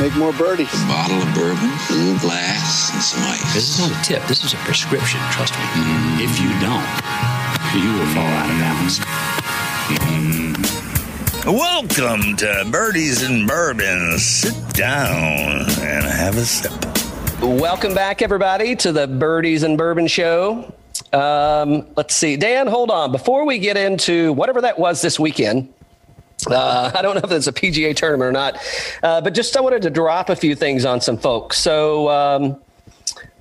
make more birdies. A bottle of bourbon, a little glass, and some ice. This is not a tip. This is a prescription. Trust me. If you don't, you will fall out of balance. Welcome to Birdies and Bourbon. Sit down and have a sip. Welcome back, everybody, to the Birdies and Bourbon Show. Um, let's see. Dan, hold on. Before we get into whatever that was this weekend, uh, I don't know if it's a PGA tournament or not, uh, but just I wanted to drop a few things on some folks. So um,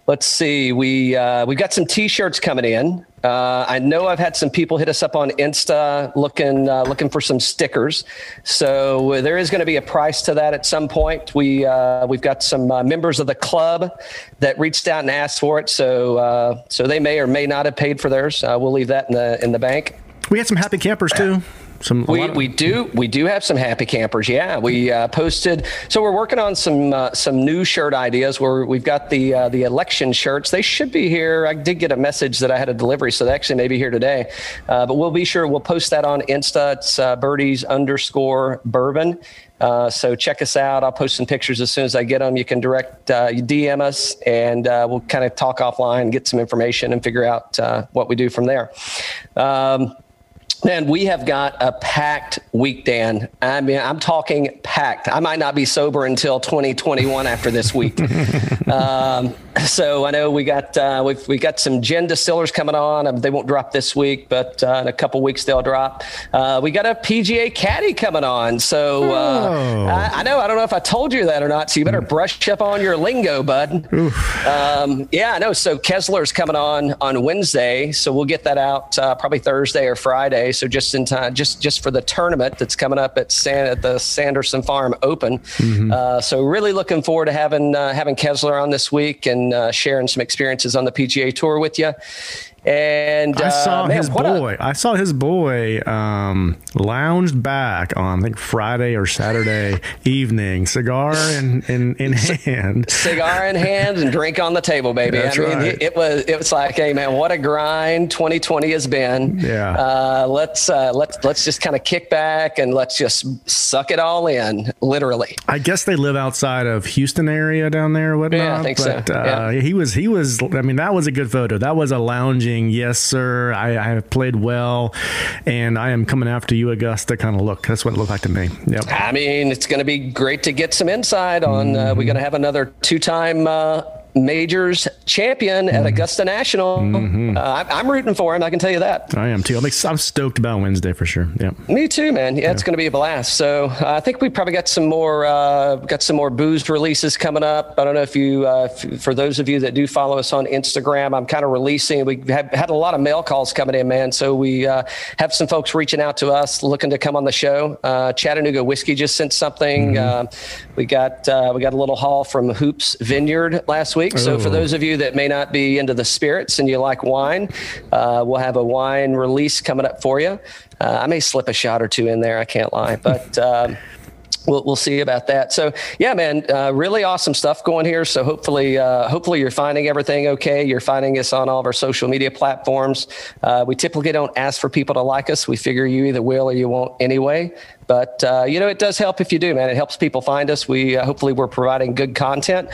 let's see. We uh, we've got some T-shirts coming in. Uh, I know I've had some people hit us up on Insta looking uh, looking for some stickers. So there is going to be a price to that at some point. We uh, we've got some uh, members of the club that reached out and asked for it. So uh, so they may or may not have paid for theirs. Uh, we'll leave that in the in the bank. We had some happy campers too. Some we, of- we do we do have some happy campers. Yeah, we uh, posted. So we're working on some uh, some new shirt ideas. Where we've got the uh, the election shirts. They should be here. I did get a message that I had a delivery, so they actually may be here today. Uh, but we'll be sure we'll post that on Insta. It's uh, birdies underscore bourbon. Uh, so check us out. I'll post some pictures as soon as I get them. You can direct uh, you DM us, and uh, we'll kind of talk offline, get some information, and figure out uh, what we do from there. Um, Man, we have got a packed week, Dan. I mean, I'm talking packed. I might not be sober until 2021 after this week. um, so I know we got uh, we've we got some gin distillers coming on. Um, they won't drop this week, but uh, in a couple weeks they'll drop. Uh, we got a PGA caddy coming on. So uh, Oh. I, I know I don't know if I told you that or not. So you better brush up on your lingo, bud. Um, yeah, I know. So Kessler's coming on on Wednesday, so we'll get that out uh, probably Thursday or Friday. So just in time, just just for the tournament that's coming up at San at the Sanderson Farm Open. Uh, so really looking forward to having uh, having Kessler on this week and uh, sharing some experiences on the PGA Tour with you. And I uh, saw man, his boy. I saw his boy um, lounged back on I think Friday or Saturday evening, cigar in in, in hand. cigar in hand and drink on the table, baby. That's I mean, right. it, was it was like, hey man, what a grind 2020 has been. Yeah. Uh, let's uh, let's let's just kind of kick back and let's just suck it all in, literally. I guess they live outside of Houston area down there, whatnot. Yeah, I think so. but, Uh, He was he was. I mean, that was a good photo. That was a lounging. Yes, sir. I, I have played well, and I am coming after you, Augusta. Kind of look. That's what it looked like to me. Yep. I mean, it's going to be great to get some insight on. Uh, we're going to have another two-time. Uh, Majors champion at Augusta National. Uh, I'm, I'm rooting for him. I can tell you that. I am too. I'm, ex- I'm stoked about Wednesday for sure. Yeah. Me too, man. Yeah, it's going to be a blast. So uh, I think we probably got some more uh, got some more booze releases coming up. I don't know if you, uh, if, for those of you that do follow us on Instagram, I'm kind of releasing. We have had a lot of mail calls coming in, man. So we uh, have some folks reaching out to us looking to come on the show. Uh, Chattanooga Whiskey just sent something. Uh, we got uh, we got a little haul from Hoopes Vineyard last week. So for those of you that may not be into the spirits and you like wine, uh, we'll have a wine release coming up for you. Uh, I may slip a shot or two in there. I can't lie, but. Um, We'll, we'll see about that. So yeah, man, uh, really awesome stuff going here. So hopefully, uh, hopefully you're finding everything okay. You're finding us on all of our social media platforms. Uh, we typically don't ask for people to like us. We figure you either will or you won't anyway. But uh, you know, it does help if you do, man. It helps people find us. We uh, hopefully we're providing good content,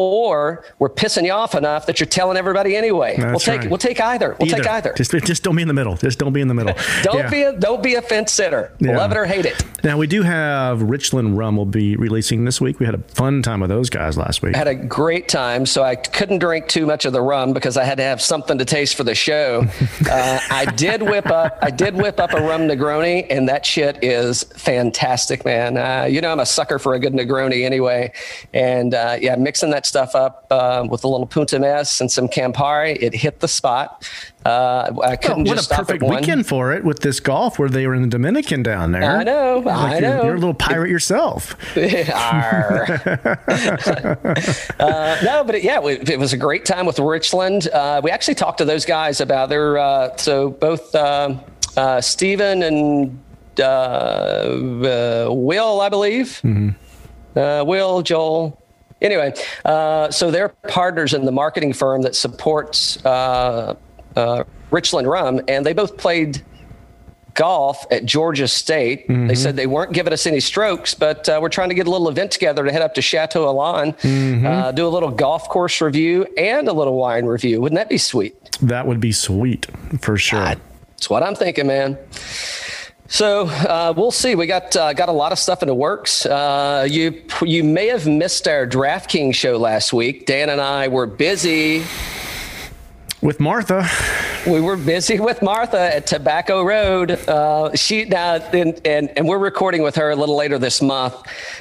or we're pissing you off enough that you're telling everybody anyway. we'll take right. we'll take either. We'll take either. Just just don't be in the middle. Just don't be in the middle. don't Yeah. be a don't be a fence sitter. Yeah. Love it or hate it. Now we do have Richland Rum will be releasing this week. We had a fun time with those guys last week. I had a great time. So I couldn't drink too much of the rum because I had to have something to taste for the show. uh, I did whip up. I did whip up a rum Negroni, and that shit is fantastic, man. Uh, you know I'm a sucker for a good Negroni anyway, and uh, yeah, mixing that stuff up uh, with a little Punta Mess and some Campari, it hit the spot. Uh, I couldn't what just a perfect at one. weekend for it with this golf where they were in the Dominican down there. I know, Like I you're, know. You're a little pirate yourself. Uh, no, but it, yeah, it, it was a great time with Richland. Uh, we actually talked to those guys about their uh, so both um uh, Stephen and uh, uh, Will, I believe. Uh, Will, Joel. Anyway, uh, so they're partners in the marketing firm that supports uh, uh, Richland Rum, and they both played golf at Georgia State. Mm-hmm. They said they weren't giving us any strokes, but uh, we're trying to get a little event together to head up to Chateau Elan, Mm-hmm. uh, do a little golf course review and a little wine review. Wouldn't that be sweet? That would be sweet for sure. That's what I'm thinking, man. So uh, we'll see. We got uh, got a lot of stuff in the works. Uh, you you may have missed our DraftKings show last week. Dan and I were busy. With Martha, We were busy with Martha at Tobacco Road. Uh, she now and, and and we're recording with her a little later this month.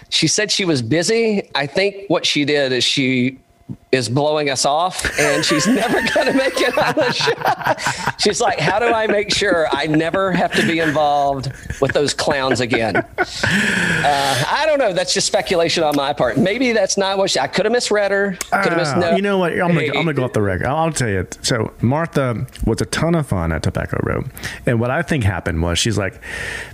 She said she was busy. I think what she did is she is blowing us off and she's never going to make it on the show. She's like, how do I make sure I never have to be involved with those clowns again? Uh, I don't know. That's just speculation on my part. Maybe that's not what she, I could have misread her. I could have missed. Ah, No, you know what? I'm gonna, I'm gonna go off the record. I'll, I'll tell you. So Martha was a ton of fun at Tobacco Road, and what I think happened was she's like,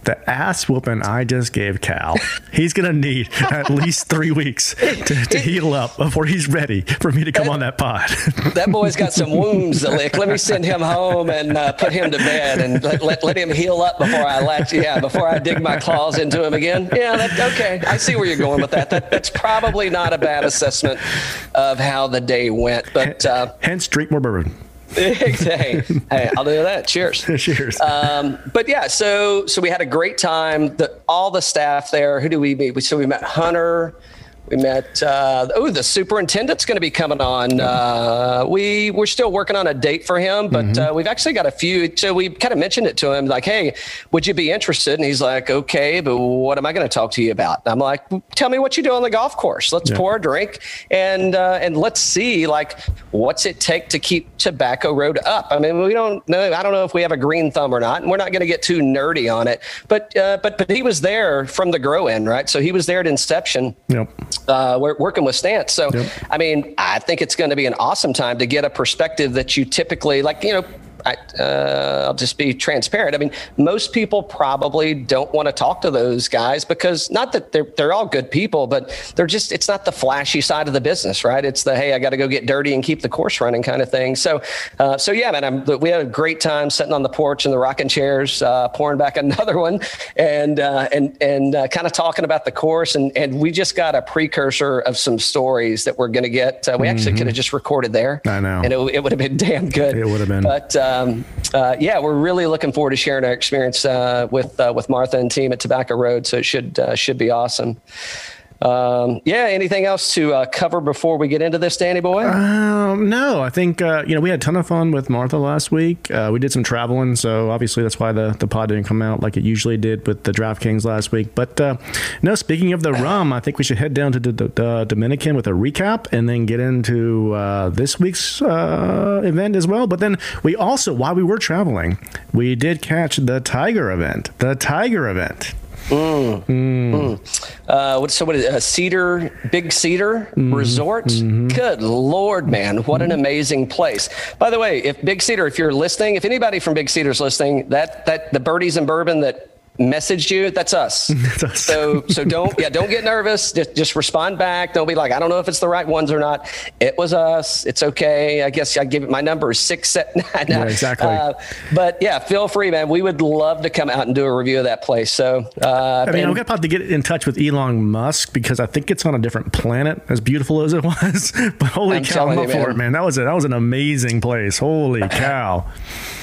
the ass whooping I just gave Cal. He's gonna need at least three weeks to, to heal up before he's ready for me to come on that pod. that boy's got some wounds to lick. Let me send him home and uh, put him to bed and let, let, let him heal up before I let yeah before I dig my claws into him again. Yeah, that, okay. I see where you're going with that. that. That's probably not a bad assessment of how the day went. But uh, Hence, drink more bourbon. hey, hey, I'll do that. Cheers. Cheers. Um, but yeah, so so we had a great time. The, all the staff there. Who do we meet? We, so we met Hunter. We met. Uh, oh, the superintendent's going to be coming on. Uh, we we're still working on a date for him, but uh, we've actually got a few. So we kind of mentioned it to him, like, "Hey, would you be interested?" And he's like, "Okay, but what am I going to talk to you about?" And I'm like, "Tell me what you do on the golf course. Let's Yeah. pour a drink and uh, and let's see like what's it take to keep Tobacco Road up. I mean, we don't know. I don't know if we have a green thumb or not, and we're not going to get too nerdy on it. But uh, but but he was there from the grow in, right? So he was there at inception Yep. Uh, we're working with Stance. So, Yep. I mean, I think it's going to be an awesome time to get a perspective that you typically, like, you know, I, uh, I'll just be transparent. I mean, most people probably don't want to talk to those guys because not that they're they're all good people, but they're just it's not the flashy side of the business, right? It's the hey, I got to go get dirty and keep the course running kind of thing. So, uh, so yeah, man, I'm, we had a great time sitting on the porch in the rocking chairs, uh, pouring back another one, and uh, and and uh, kind of talking about the course, and and we just got a precursor of some stories that we're going to get. Uh, we actually could have just recorded there. I know. and it, it would have been damn good. It would have been. But um, uh, yeah, we're really looking forward to sharing our experience uh, with uh, with Martha and team at Tobacco Road. So it should uh, should be awesome. Um, yeah. Anything else to uh, cover before we get into this, Danny boy? Um, no, I think uh, you know we had a ton of fun with Martha last week. Uh, we did some traveling, so obviously that's why the, the pod didn't come out like it usually did with the DraftKings last week. But uh, no, speaking of the rum, I think we should head down to the, Dominican with a recap and then get into uh, this week's uh, event as well. But then we also, while we were traveling, we did catch the Tiger event. The Tiger event. Uh, what, so what is it? Uh, Cedar, Big Cedar Resort? Good Lord, man. What an amazing place. By the way, if Big Cedar, if you're listening, if anybody from Big Cedar's listening, that, that the birdies and bourbon that messaged you, that's us. us. So, so don't, yeah, don't get nervous. Just, just respond back. Don't be like, I don't know if it's the right ones or not. It was us. It's okay. I guess I give it my number is six, seven, nine. Yeah, exactly. Uh, but yeah, feel free, man. We would love to come out and do a review of that place. So, uh, I mean, and- I'm gonna get in touch with Elon Musk because I think it's on a different planet, as beautiful as it was. but holy I'm cow, I'm up for it, man. That was a, that was an amazing place. Holy cow!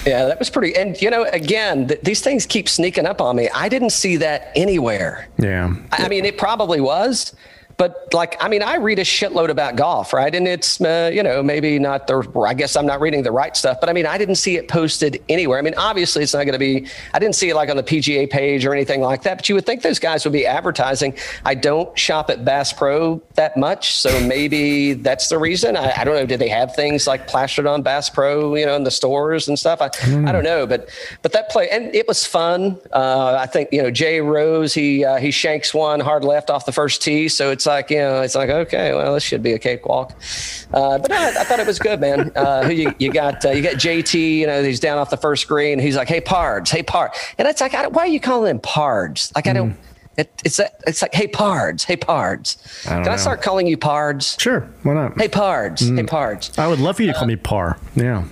Yeah, that was pretty. And you know, again, th- these things keep sneaking up on me. I didn't see that anywhere. Yeah, I I mean, it probably was, but like, I mean, I read a shitload about golf, right? And it's, uh, you know, maybe not the, I guess I'm not reading the right stuff, but I mean, I didn't see it posted anywhere. I mean, obviously it's not going to be, I didn't see it like on the PGA page or anything like that, but you would think those guys would be advertising. I don't shop at Bass Pro that much. So maybe that's the reason. I, I don't know. Did they have things like plastered on Bass Pro, you know, in the stores and stuff? I, I don't know, but, but that play, and it was fun. Uh, I think, you know, Jay Rose, he, uh, he shanks one hard left off the first tee. So it's like, you know, it's like, okay, well, this should be a cakewalk. Uh, but I, I thought it was good, man. Uh, who you, you got, uh, you got JT, you know, he's down off the first green. He's like, Hey, Pards, Hey, Pard. And it's like, I, why are you calling him Pards? Like, I don't, it, it's, a, it's like, Hey, Pards, Hey, Pards. don't Can I start calling you Pards? sure, why not? Hey, Pards, Hey, Pards. I would love for you to call me Par. Yeah,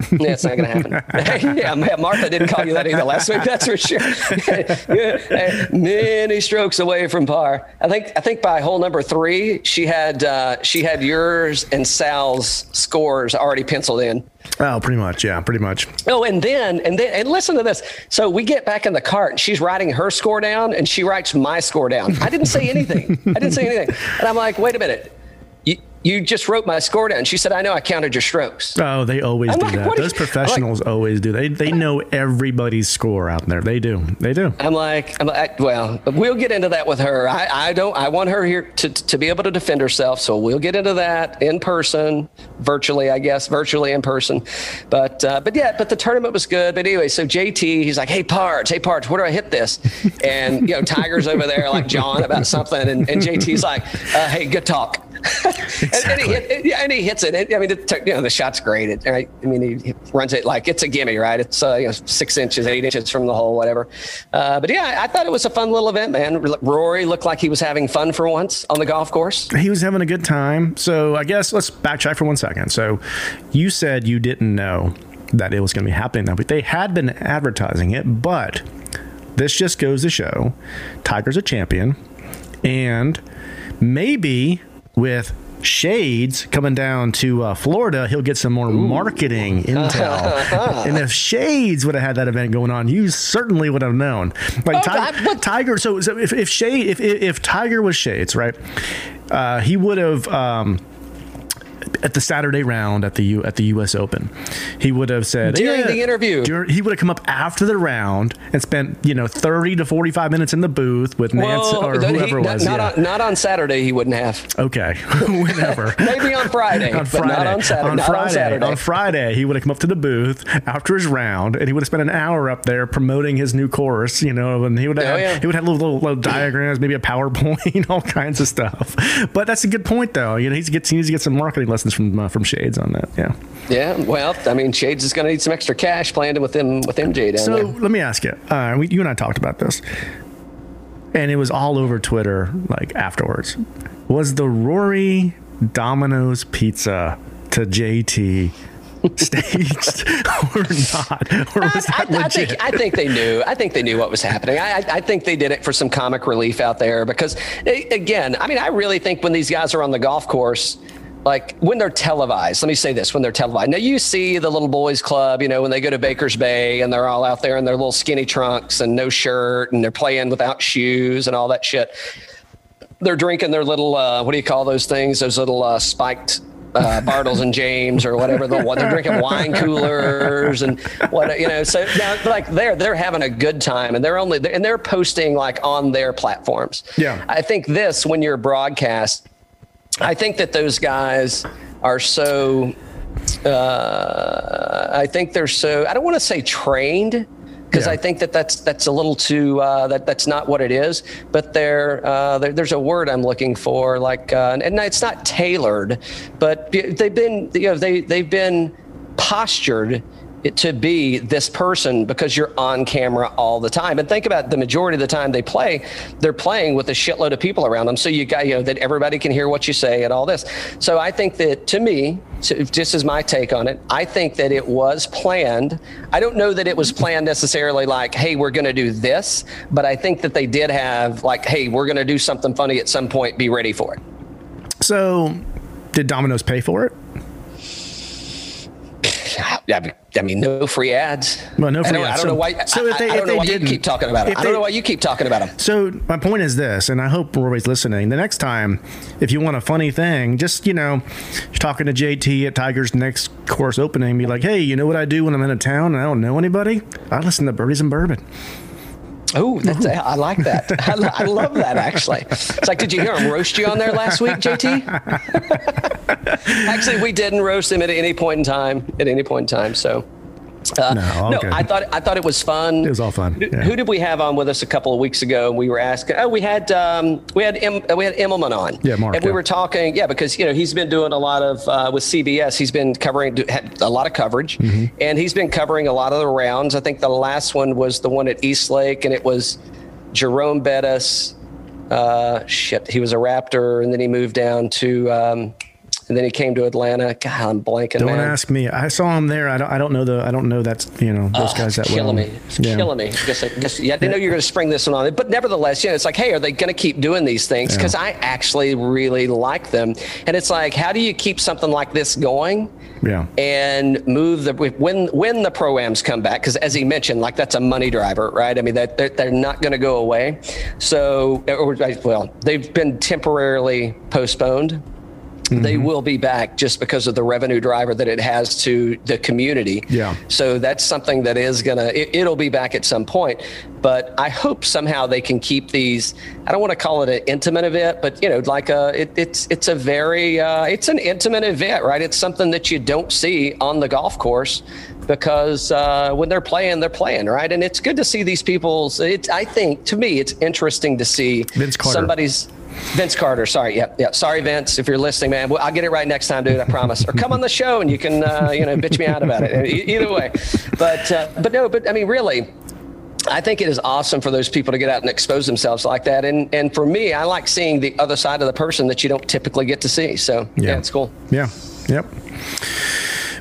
Yeah, it's not going to happen. yeah, Martha didn't call you that either last week. That's for sure. many strokes away from par. I think. I think by hole number three, she had uh, she had yours and Sal's scores already penciled in. Oh, pretty much. Yeah, pretty much. Oh, and then and then and listen to this. So we get back in the cart. And she's writing her score down, and she writes my score down. I didn't say anything. I didn't say anything. And I'm like, wait a minute you just wrote my score down. She said, I know I counted your strokes. Oh, they always I'm do like, that. Those professionals like, always do. They they know everybody's score out there. They do. They do. I'm like, I'm like well, we'll get into that with her. I, I don't, I want her here to, to be able to defend herself. So we'll get into that in person, virtually, I guess, virtually in person. But, uh, but yeah, but the tournament was good. But anyway, so JT, he's like, hey, Pards, hey, Pards, where do I hit this? And, you know, Tiger's over there like John about something. And, and JT's like, uh, hey, good talk exactly. and, and, he and he hits it. I mean, the, you know, the shot's great. It, right? I mean, he, he, runs it like it's a gimme, right? It's uh, you know, six inches, eight inches from the hole, whatever. Uh, but yeah, I thought it was a fun little event, man. Rory looked like he was having fun for once on the golf course. He was having a good time. So I guess let's backtrack for one second. So you said you didn't know that it was going to be happening now, but they had been advertising it. But this just goes to show Tiger's a champion, and maybe with Shades coming down to uh, Florida, he'll get some more Ooh. marketing intel. and if Shades would have had that event going on, you certainly would have known. Like oh, Tiger, Tiger, so, so if, if Shade, if, if Tiger was Shades, right, uh, he would have. Um, at the Saturday round at the U, at the U.S. Open, he would have said during yeah, the interview. During, he would have come up after the round and spent you know thirty to forty five minutes in the booth with Nancy or whoever he, was. Not, yeah. on, not on Saturday, he wouldn't have. Okay, whenever. Maybe on Friday. on Friday. not on Saturday. On Friday. On, Saturday. on Friday, he would have come up to the booth after his round, and he would have spent an hour up there promoting his new course. You know, and he would have oh, yeah. he would have little, little, little diagrams, maybe a PowerPoint, all kinds of stuff. But that's a good point, though. You know, he needs to get some marketing lessons from uh, from Shades on that. Yeah. Yeah. Well, I mean, Shades is going to need some extra cash planned with him with MJ down so, there. let me ask you. Uh, we, you and I talked about this, and it was all over Twitter like afterwards. Was the Rory Domino's pizza to JT staged or not? Or was I, that I, I, think I think they knew. I think they knew what was happening. I, I think they did it for some comic relief out there because, again, I mean, I really think when these guys are on the golf course, like when they're televised, let me say this when they're televised. Now, you see the little boys club, you know, when they go to Baker's Bay and they're all out there in their little skinny trunks and no shirt and they're playing without shoes and all that shit. They're drinking their little, uh, what do you call those things? Those little uh, spiked uh, Bartles and James or whatever the one they're drinking wine coolers and what you know. So now, like they're they're having a good time and they're only and they're posting like on their platforms. Yeah, I think this when you're broadcast, I think that those guys are so. Uh, I think they're so. I don't want to say trained because yeah. I think that that's that's a little too uh, that that's not what it is. But there, uh, there there's a word I'm looking for, like, uh, and it's not tailored, but they've been you know they they've been postured to be this person because you're on camera all the time. And think about the majority of the time they play, they're playing with a shitload of people around them. So you got, you know, that everybody can hear what you say and all this. So I think that to me, just as my take on it, I think that it was planned. I don't know that it was planned necessarily like, hey, we're going to do this, but I think that they did have like, hey, we're going to do something funny at some point. Be ready for it. So did Domino's pay for it? I mean, no free ads. Well, no free I ads. I don't so, know why. So if they, I, I don't know why you keep talking about it. I don't know why you keep talking about them. So my point is this, and I hope Rory's listening. The next time, if you want a funny thing, just you know, you're talking to JT at Tiger's next course opening, be like, hey, you know what I do when I'm in a town and I don't know anybody? I listen to Birdies and Bourbon. Oh, that's a, I like that. I, lo- I, love that actually. It's like, did you hear him roast you on there last week, JT? actually, we didn't roast him at any point in time. At any point in time, so uh, no, no I thought I thought it was fun. It was all fun. Yeah. Who did we have on with us a couple of weeks ago? And We were asking. Oh, we had um, we had M, we had Immelman on. Yeah, Mark. And we yeah. were talking. Yeah, because you know he's been doing a lot of uh, with CBS. He's been covering a lot of coverage, mm-hmm. and he's been covering a lot of the rounds. I think the last one was the one at East Lake, and it was Jerome Bettis. Uh, shit, he was a Raptor, and then he moved down to. Um, and then he came to Atlanta. God, I'm blanking. Don't man. ask me. I saw him there. I don't. I don't know the. I don't know that's you know those Oh, guys that killing well. me. It's killing me. I guess, yeah, I didn't know you were going to spring this one on. But nevertheless, you know, it's like, hey, are they going to keep doing these things? Because I actually really like them. And it's like, how do you keep something like this going? Yeah. and move the when when the proams come back because as he mentioned like that's a money driver right i mean that they're, they're not going to go away so or, well they've been temporarily postponed they will be back just because of the revenue driver that it has to the community. Yeah. So that's something that is gonna it, it'll be back at some point. But I hope somehow they can keep these. I don't want to call it an intimate event, but you know, like a it, it's it's a very uh, it's an intimate event, right? It's something that you don't see on the golf course because uh, when they're playing, they're playing, right? And it's good to see these people's. It's I think to me, it's interesting to see somebody's. Vince Carter, sorry, yeah, yeah, sorry, Vince, if you're listening, man. I'll get it right next time, dude. I promise. Or come on the show and you can, uh, you know, bitch me out about it. Either way, but uh, but no, but I mean, really, I think it is awesome for those people to get out and expose themselves like that. And and for me, I like seeing the other side of the person that you don't typically get to see. So yeah, Yeah. it's cool. Yeah. Yep.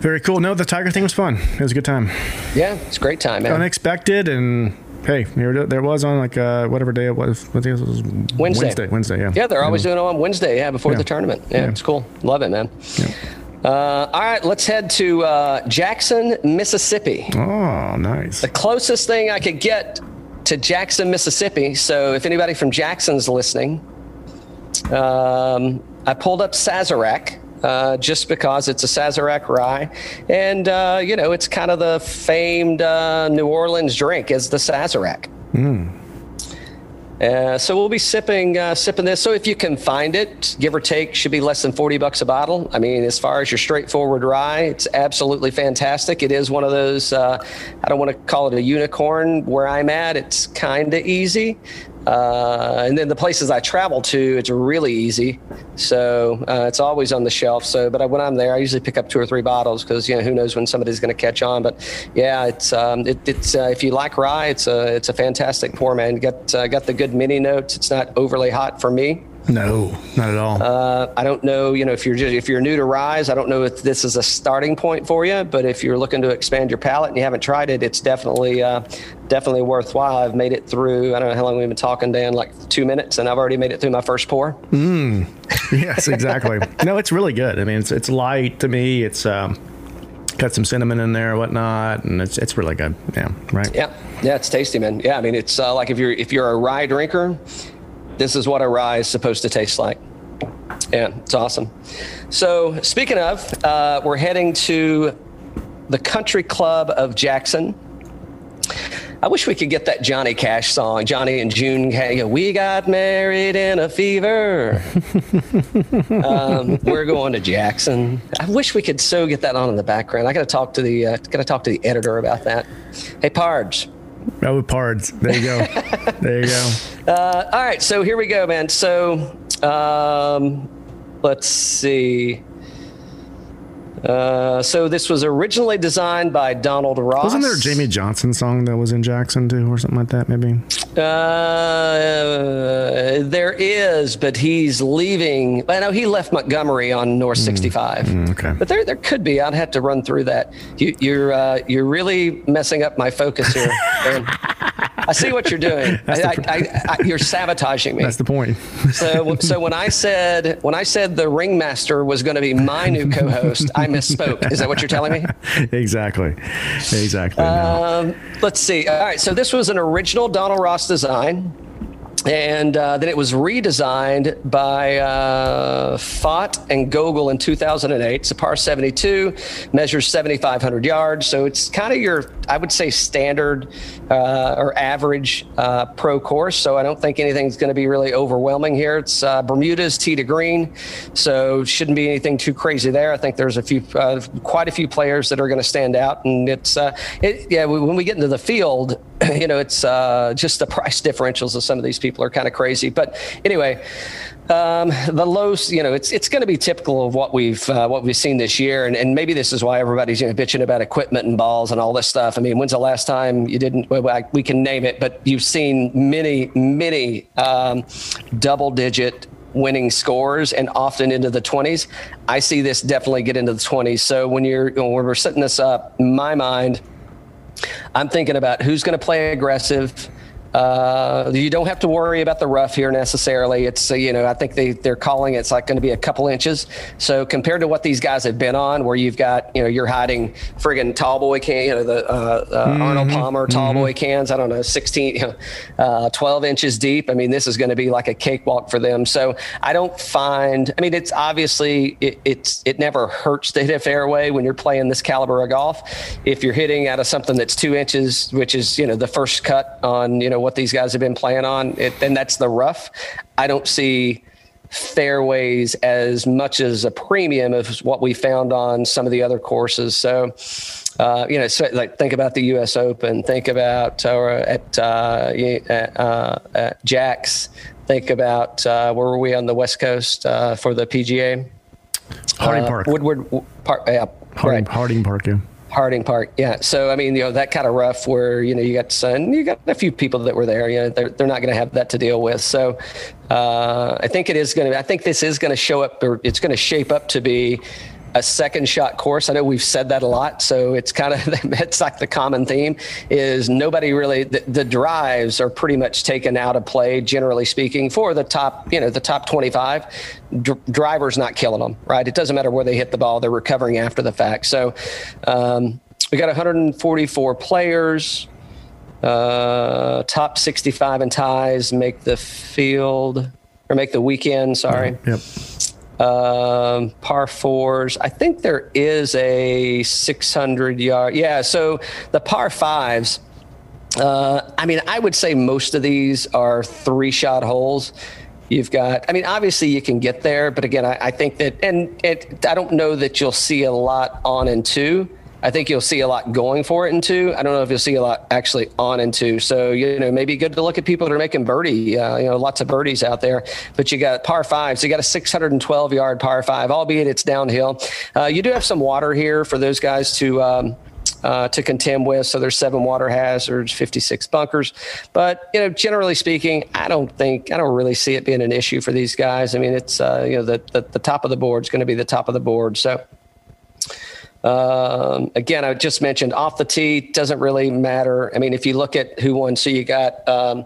Very cool. No, the Tiger thing was fun. It was a good time. Yeah, it's a great time, man. Unexpected and hey, there, there was on like uh, whatever day it was. I think it was Wednesday. Wednesday. Wednesday. Yeah. Yeah, they're always doing it on Wednesday. Yeah, before Yeah. the tournament. Yeah, Yeah. it's cool. Love it, man. Uh, all right, let's head to uh, Jackson, Mississippi. Oh, nice. the closest thing I could get to Jackson, Mississippi. So if anybody from Jackson's listening, um, I pulled up Sazerac. Uh, just because it's a Sazerac rye, and uh, you know it's kind of the famed uh, New Orleans drink is the Sazerac. Uh, so we'll be sipping uh, sipping this. So if you can find it, give or take, should be less than forty bucks a bottle. I mean, as far as your straightforward rye, it's absolutely fantastic. It is one of those. Uh, I don't want to call it a unicorn. Where I'm at, it's kind of easy. Uh, and then the places I travel to, it's really easy. So uh, it's always on the shelf. So, but I, when I'm there, I usually pick up two or three bottles because you know who knows when somebody's going to catch on. But yeah, it's um, it, it's uh, if you like rye, it's a it's a fantastic pour, man. Got uh, got the good mini notes. It's not overly hot for me. No, not at all. Uh, I don't know, you know, if you're just, if you're new to ryes, I don't know if this is a starting point for you, but if you're looking to expand your palate and you haven't tried it, it's definitely uh, definitely worthwhile. I've made it through. I don't know how long we've been talking, Dan, like two minutes, and I've already made it through my first pour. yes, exactly. no, it's really good. I mean, it's it's light to me. It's um, got some cinnamon in there, whatnot, and it's it's really good. Yeah, right. Yeah, yeah, it's tasty, man. Yeah, I mean, it's uh, like if you're if you're a rye drinker, this is what a rye is supposed to taste like. Yeah, it's awesome. So speaking of, uh, we're heading to the Country Club of Jackson. I wish we could get that Johnny Cash song, Johnny and June. We got married in a fever. um, we're going to Jackson. I wish we could so get that on in the background. I got to talk to the uh, got to talk to the editor about that. Hey, Parge. Oh, pards. There you go. there you go. Uh, all right, so here we go, man. So um, let's see. Uh, so this was originally designed by Donald Ross. Wasn't there a Jamey Johnson song that was in Jackson too, or something like that? Maybe. Uh, there is, but he's leaving. I know he left Montgomery on North 65. Mm, okay. But there, there could be. I'd have to run through that. You, you're, uh, you're really messing up my focus here. I see what you're doing. I, I, I, I, you're sabotaging me. That's the point. So, so when I said when I said the ringmaster was going to be my new co-host, I misspoke. Is that what you're telling me? exactly. Exactly. no. Um, let's see. All right. So this was an original Donald Ross design. And uh, then it was redesigned by uh, Fott and Gogol in 2008. It's a par 72, measures 7,500 yards. So it's kind of your, I would say, standard uh, or average uh, pro course. So I don't think anything's going to be really overwhelming here. It's uh, Bermuda's tee to green, so shouldn't be anything too crazy there. I think there's a few, uh, quite a few players that are going to stand out, and it's, uh, it, yeah, when we get into the field, you know, it's just the price differentials of some of these people are kind of crazy. But anyway, um, the lows, you know, it's it's going to be typical of what we've uh, what we've seen this year, and, and maybe this is why everybody's you know bitching about equipment and balls and all this stuff. I mean, when's the last time you didn't? Well, we can name it, but you've seen many many um, double digit winning scores and often into the 20s. I see this definitely get into the 20s. So when you're when we're setting this up, in my mind, I'm thinking about who's going to play aggressive uh, you don't have to worry about the rough here necessarily. It's uh, you know I think they they're calling it's like going to be a couple inches. So compared to what these guys have been on, where you've got you know you're hiding friggin' tall boy can you know the uh, uh mm-hmm. Arnold Palmer tall mm-hmm. boy cans I don't know 16 you know, uh, 12 inches deep. I mean this is going to be like a cakewalk for them. So I don't find I mean it's obviously it, it's it never hurts to hit a fairway when you're playing this caliber of golf. If you're hitting out of something that's two inches, which is you know the first cut on you know what these guys have been playing on, it, and that's the rough. I don't see fairways as much as a premium of what we found on some of the other courses. So, uh, you know, so, like think about the U.S. Open, think about uh, at, uh, uh, at Jack's, think about uh, where were we on the West Coast uh, for the PGA? Harding Park. Woodward Park. Yeah, Harding, right. Harding Park. Yeah. Harding Park, yeah. So I mean, you know, that kind of rough where you know you got sun, you got a few people that were there. You know, they're they're not going to have that to deal with. So uh, I think it is going to. I think this is going to show up, or it's going to shape up to be a second shot course. I know we've said that a lot, so it's kind of it's like the common theme is nobody really the, the, drives are pretty much taken out of play, generally speaking, for the top you know the top 25. D- drivers not killing them, right? It doesn't matter where they hit the ball; they're recovering after the fact. So um, we got 144 players. Uh, top 65 in ties make the field or make the weekend. Sorry. Yep um, par fours. I think there is a 600 yard. Yeah. So the par fives. Uh, I mean, I would say most of these are three shot holes. You've got, I mean, obviously you can get there, but again, I, I think that, and it, I don't know that you'll see a lot on and two. I think you'll see a lot going for it in two. I don't know if you'll see a lot actually on in two. So you know, maybe good to look at people that are making birdie. Uh, you know, lots of birdies out there. But you got par five. So you got a 612 yard par five, albeit it's downhill. Uh, you do have some water here for those guys to. Um, uh, to contend with. So there's seven water hazards, 56 bunkers. But you know, generally speaking, I don't think I don't really see it being an issue for these guys. I mean, it's uh, you know the, the the top of the board is going to be the top of the board. So um, again, I just mentioned off the tee doesn't really matter. I mean, if you look at who won, so you got, um,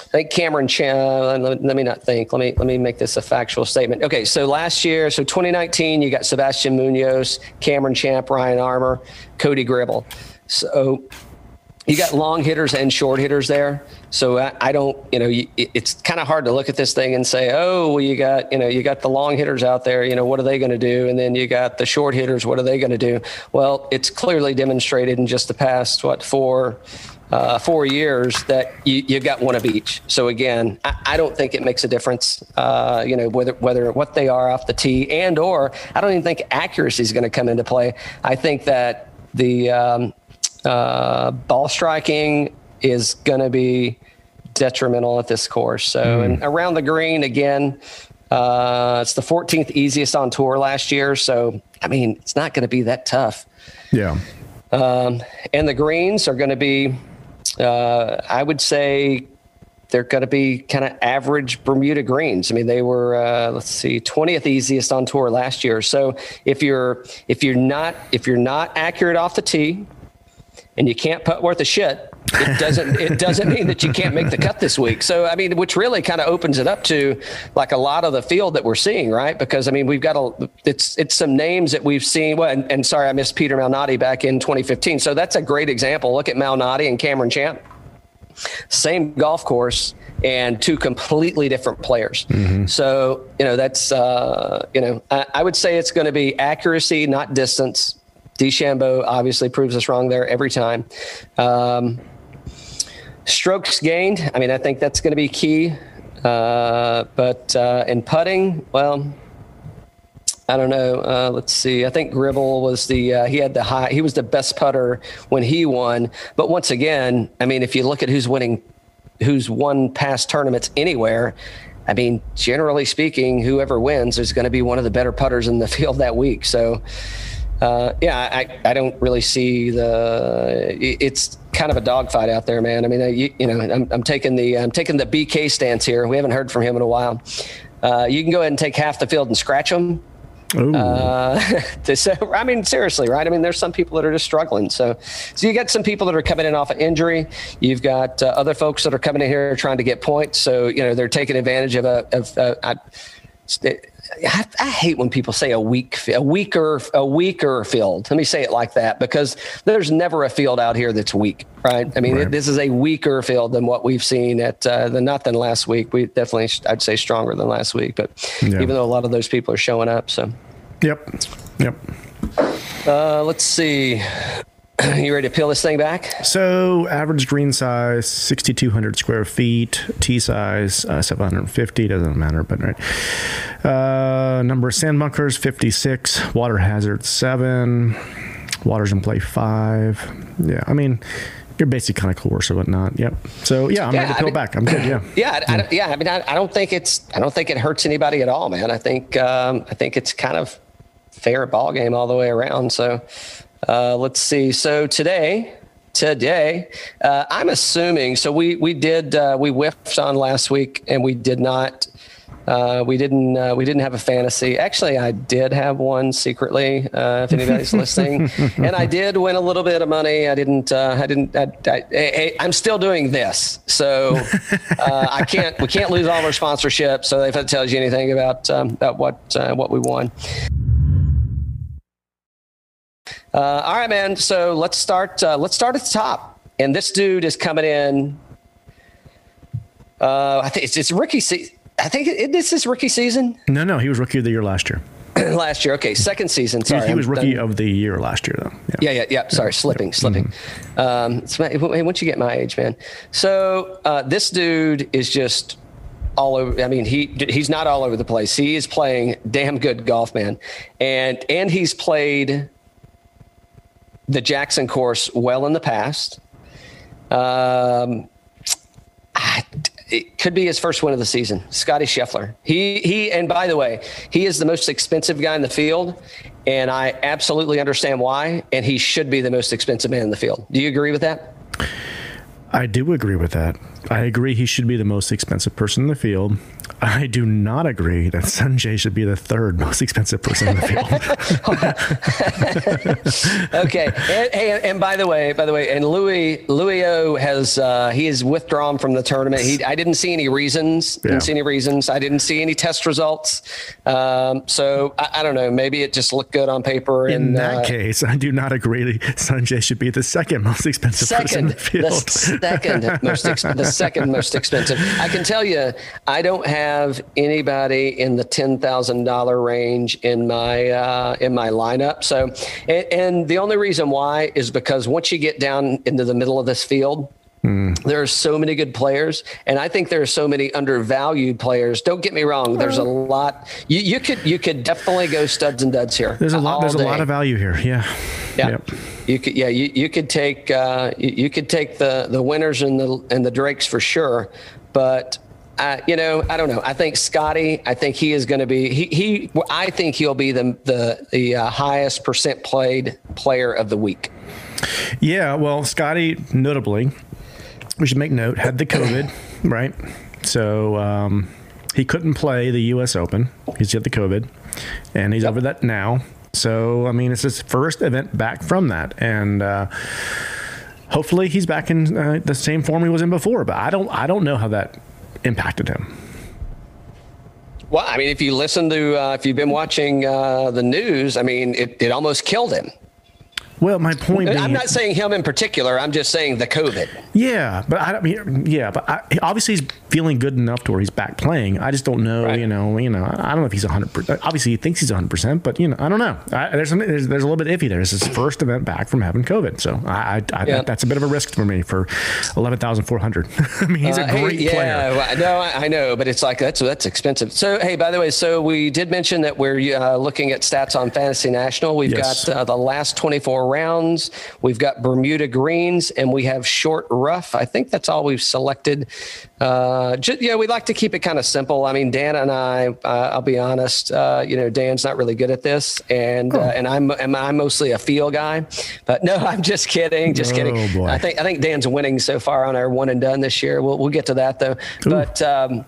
I think Cameron Champ. Let, let, me not think. Let me let me make this a factual statement. Okay, so last year, so 2019, you got Sebastian Munoz, Cameron Champ, Ryan Armour, Cody Gribble. So you got long hitters and short hitters there. So I, I don't, you know, you, it's kind of hard to look at this thing and say, oh, well, you got, you know, you got the long hitters out there. You know, what are they going to do? And then you got the short hitters. What are they going to do? Well, it's clearly demonstrated in just the past what four. Uh, four years that you, you got one of each. So again, I, I don't think it makes a difference. Uh, you know whether whether what they are off the tee and or I don't even think accuracy is going to come into play. I think that the um, uh, ball striking is going to be detrimental at this course. So, mm. and around the green again, uh, it's the 14th easiest on tour last year. So, I mean, it's not going to be that tough. Yeah. Um, and the greens are going to be, uh, I would say, they're going to be kind of average Bermuda greens. I mean, they were uh, let's see, 20th easiest on tour last year. So if you're if you're not if you're not accurate off the tee, and you can't put worth a shit, it doesn't it doesn't mean that you can't make the cut this week. So I mean, which really kind of opens it up to like a lot of the field that we're seeing, right? Because I mean, we've got a it's it's some names that we've seen. Well, and, and sorry, I missed Peter Malnati back in 2015. So that's a great example. Look at Malnati and Cameron Champ, same golf course and two completely different players. Mm-hmm. So you know that's uh, you know I, I would say it's going to be accuracy, not distance. DeChambeau obviously proves us wrong there every time. Um, strokes gained. I mean, I think that's going to be key. Uh, but uh, in putting, well, I don't know. Uh, let's see. I think Gribble was the uh, he had the high. He was the best putter when he won. But once again, I mean, if you look at who's winning, who's won past tournaments anywhere, I mean, generally speaking, whoever wins is going to be one of the better putters in the field that week. So uh, yeah, I, I don't really see the. It's kind of a dogfight out there, man. I mean, you, you know, I'm, I'm, taking the I'm taking the BK stance here. We haven't heard from him in a while. Uh, you can go ahead and take half the field and scratch them. Uh, so, I mean, seriously, right? I mean, there's some people that are just struggling. So, so you get some people that are coming in off an injury. You've got uh, other folks that are coming in here trying to get points. So, you know, they're taking advantage of a. Of, uh, I, I, I, hate when people say a weak, a weaker, a weaker field. Let me say it like that because there's never a field out here that's weak, right? I mean, right. this is a weaker field than what we've seen at uh, the not than last week. We definitely, I'd say, stronger than last week. But yeah. even though a lot of those people are showing up, so. Yep. Yep. Uh, let's see. you ready to peel this thing back? So, average green size 6,200 square feet, T size uh, 750, doesn't matter, but right. Uh, number of sand bunkers 56, water hazard 7, waters in play 5. Yeah, I mean, you're basically kind of course or whatnot. Yep. So yeah, I'm yeah, ready to peel I mean, back. I'm good. Yeah. Yeah. I, I, yeah. I mean, I, I, don't think it's I don't think it hurts anybody at all, man. I think um, I think it's kind of fair ball game all the way around. So uh, let's see. So today, today, uh, I'm assuming. So we we did uh, we whiffed on last week, and we did not. Uh, we didn't. Uh, we didn't have a fantasy. Actually, I did have one secretly. Uh, if anybody's listening, and I did win a little bit of money. I didn't. I didn't. I, I, am still doing this, so I can't. We can't lose all of our sponsorship. So if it tells you anything about um, about what what we won. Uh, all right, man. So let's start. Uh, let's start at the top. And this dude is coming in. Uh, I think it's, it's rookie season. I think it, this is rookie season. No, no, he was rookie of the year last year. last year, okay, second season. Sorry, he, was rookie of the year last year, though. Yeah, yeah, yeah. yeah. Sorry, slipping, yep. slipping. Mm-hmm. Um, once you get my age, man. So uh, this dude is just all over. I mean, he he's not all over the place. He is playing damn good golf, man, and and he's played the Jackson course well in the past. Um, it could be his first win of the season. Scotty Scheffler. He he and by the way, he is the most expensive guy in the field, and I absolutely understand why. And he should be the most expensive man in the field. Do you agree with that? I do agree with that. I agree he should be the most expensive person in the field. I do not agree that Sungjae should be the third most expensive person in the field. okay. And, and, and, by the way, by the way, and Louis Louis O has uh, he is withdrawn from the tournament. He I didn't see any reasons. Didn't see any reasons. I didn't see any test results. Um, so I, I, don't know. Maybe it just looked good on paper. In that uh, case, I do not agree. Sungjae should be the second most expensive second, person in the field. The second most the second most expensive. I can tell you, I don't have have anybody in the ten thousand dollar range in my uh, in my lineup. So, and, and the only reason why is because once you get down into the middle of this field, Mm. There are so many good players, and I think there are so many undervalued players. Don't get me wrong. There's a lot. You, you could you could definitely go studs and duds here. There's a lot. There's day. a lot of value here. Yeah. Yeah. Yep. You could yeah you, you could take uh, you, you could take the the winners and the and the Drakes for sure, but I, you know, I don't know. I think Scotty. I think he is going to be. He, he. I think he'll be the the the uh, highest percent played player of the week. Yeah. Well, Scotty, notably, we should make note had the COVID, right? So um, he couldn't play the U.S. Open. He's got the COVID, and he's yep. over that now. So I mean, it's his first event back from that, and. Uh, hopefully he's back in uh, the same form he was in before. But I don't I don't know how that impacted him? Well, I mean, if you listen to, uh, if you've been watching uh, the news, I mean, it, it almost killed him. Well, my point. I'm not saying him in particular. I'm just saying the COVID. Yeah, but I mean, yeah, but I, obviously he's feeling good enough to where he's back playing. I just don't know. Right. You know, you know, I don't know if he's 100. percent Obviously, he thinks he's 100, percent but you know, I don't know. I, there's, there's, there's a little bit iffy there. It's his first event back from having COVID, so I, I, yeah. that's a bit of a risk for me for 11,400. I mean, he's uh, a great hey, yeah, player. Well, no, I, I, know, but it's like that's that's expensive. So, hey, by the way, so we did mention that we're uh, looking at stats on Fantasy National. We've yes. got uh, the last 24 rounds. We've got Bermuda greens and we have short rough. I think that's all we've selected. Uh, just, yeah, we like to keep it kind of simple. I mean, Dan and I, uh, I'll be honest, uh, you know, Dan's not really good at this, and uh, and I'm and I'm mostly a feel guy. But no, I'm just kidding, just oh, kidding. Boy. I think I think Dan's winning so far on our one and done this year. We'll we'll get to that though. Ooh. But um,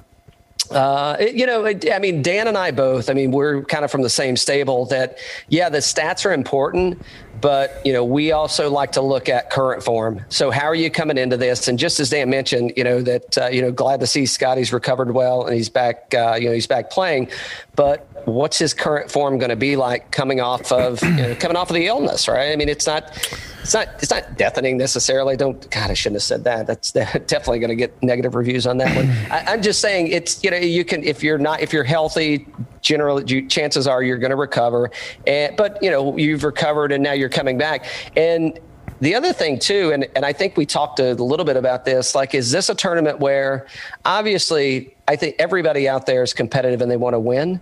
Uh, it- you know, it, I mean, Dan and I both. I mean, we're kind of from the same stable. That yeah, the stats are important, but you know, we also like to look at current form. So, how are you coming into this? And just as Dan mentioned, you know that uh, you know, glad to see Scotty's recovered well and he's back. Uh, you know, he's back playing. But what's his current form going to be like coming off of you know, coming off of the illness? Right? I mean, it's not. It's not. It's not deafening necessarily. Don't. God, I shouldn't have said that. That's definitely going to get negative reviews on that one. I, I'm just saying it's. You know, you can if you're not if you're healthy, generally you, chances are you're going to recover. And but you know you've recovered and now you're coming back. And the other thing too, and and I think we talked a little bit about this. Like, is this a tournament where obviously I think everybody out there is competitive and they want to win.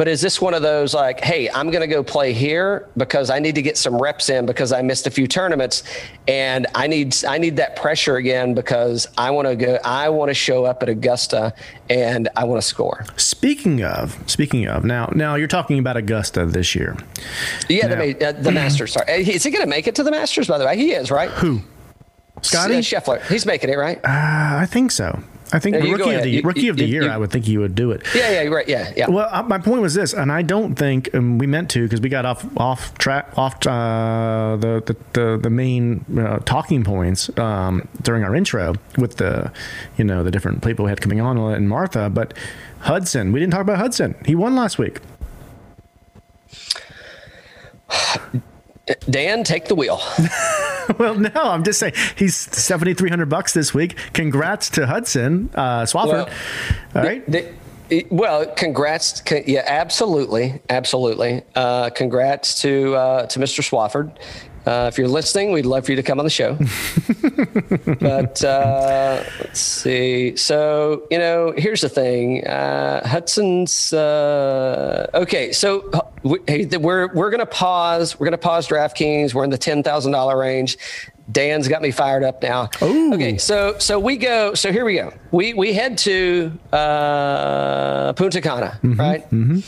But is this one of those like, hey, I'm going to go play here because I need to get some reps in because I missed a few tournaments, and I need I need that pressure again because I want to go. I want to show up at Augusta and I want to score. Speaking of, speaking of, now, now you're talking about Augusta this year. Yeah, Now- the, uh, the Masters. Sorry, Uh, is he going to make it to the Masters? By the way, he is, right? Who? Scotty? Uh, Scheffler. He's making it, right? Uh, I think so. I think Yeah, rookie of the You- rookie of the you- year. you- I would think he would do it. yeah, yeah, right. Yeah, yeah. Well, uh, my point was this, and I don't think um, we meant to because we got off off track off uh, the, the the the main uh, talking points um, during our intro with the you know the different people we had coming on and Martha, but Hudson, we didn't talk about Hudson. He won last week. Dan, take the wheel. well, no, I'm just saying he's seventy three hundred bucks this week. Congrats to Hudson uh, Swafford. Well, All right. The- well, congrats. con- Yeah, absolutely, absolutely. Uh, congrats to uh, to Mr. Swafford. Uh, if you're listening, we'd love for you to come on the show. but uh, let's see. So you know, here's the thing. Uh, Hudson's uh, okay. So we, hey, we're we're gonna pause. We're gonna pause DraftKings. We're in the ten thousand dollar range. Dan's got me fired up now. Ooh. Okay, so so we go. So here we go. We we head to uh, Punta Cana, right? Mm-hmm.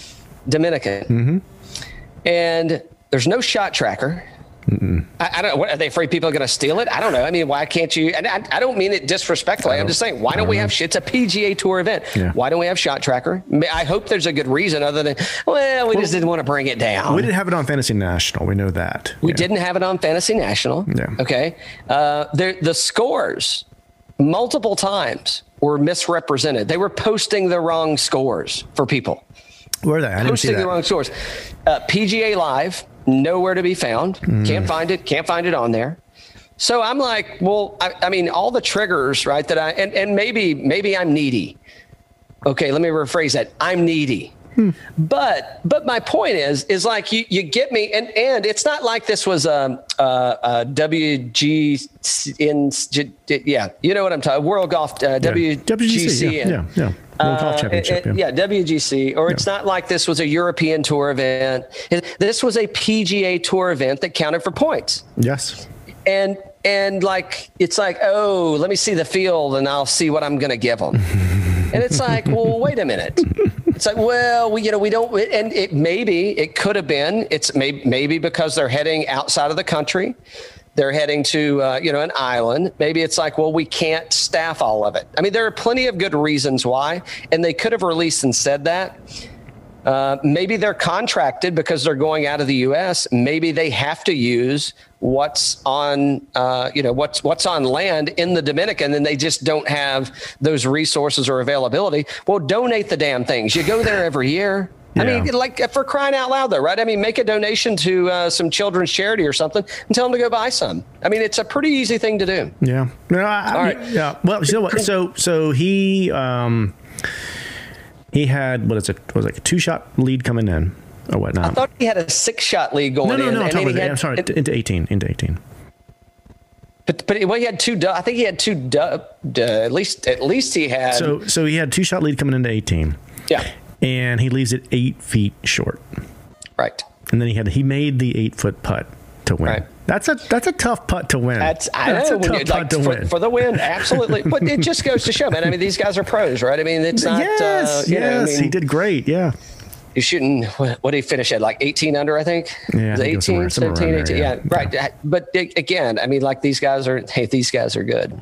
Dominican, mm-hmm. and there's no shot tracker. I, I don't. What, are they afraid people are going to steal it? I don't know. I mean, why can't you? And I, I don't mean it disrespectfully. I'm just saying, why don't we have? It's a PGA Tour event. Yeah. Why don't we have shot tracker? I hope there's a good reason other than well, we just didn't want to bring it down. We didn't have it on Fantasy National. We know that. We Yeah. didn't have it on Fantasy National. Yeah. Okay. Uh, the the scores multiple times were misrepresented. They were posting the wrong scores for people. Where are they? I didn't see Posting the wrong scores. Uh, PGA Live nowhere to be found. Mm. Can't find it. Can't find it on there. So I'm like, well, I, I mean, all the triggers, right? That I and and maybe maybe I'm needy. Okay, let me rephrase that. I'm needy. But but my point is is like you, you get me and and it's not like this was um uh, uh WG in yeah you know what I'm talking World Golf uh, WGC WGC, yeah, yeah, yeah. World Golf Uh, Championship, it- yeah. yeah, WGC, or it's not like this was a European Tour event. This was a PGA Tour event that counted for points, Yes. and and like it's like, oh, let me see the field, and I'll see what I'm going to give them. and it's like, well, wait a minute. It's like, well, we you know we don't, and it maybe it could have been. It's maybe maybe because they're heading outside of the country. They're heading to uh, you know an island. Maybe it's like, well, we can't staff all of it. I mean, there are plenty of good reasons why, and they could have released and said that. Uh, maybe they're contracted because they're going out of the U.S. Maybe they have to use what's on, uh, you know, what's what's on land in the Dominican, and they just don't have those resources or availability. Well, donate the damn things. You go there every year. I mean, like for crying out loud, though, right? I mean, make a donation to uh, some children's charity or something, and tell them to go buy some. I mean, it's a pretty easy thing to do. Yeah. No, I, I mean, right. Yeah. Well, you know what? So, so he, um, he had what is it? Was it like a two shot lead coming in or whatnot? I thought he had a six-shot lead going no, no, in. no. I'm, talking about, had- I'm sorry. and- into eighteen. Into eighteen. But but well, he had two. I think he had two. uh, at least at least he had. So, so he had two shot lead coming into eighteen, yeah, and he leaves it eight feet short, right. and then he had he made the eight foot putt to win. Right. That's a that's a tough putt to win. That's I that's know a tough putt like to for, win. for the win, absolutely. but it just goes to show, man. I mean, these guys are pros, right? I mean, it's not. yes, uh, you know, I yes, mean, he did great. Yeah. He's shooting. What, what did he finish at? Like 18 under, I think. Yeah, I think it was somewhere- 18, somewhere 17, around there, 18? yeah. Yeah, right. But again, I mean, like these guys are. Hey, these guys are good.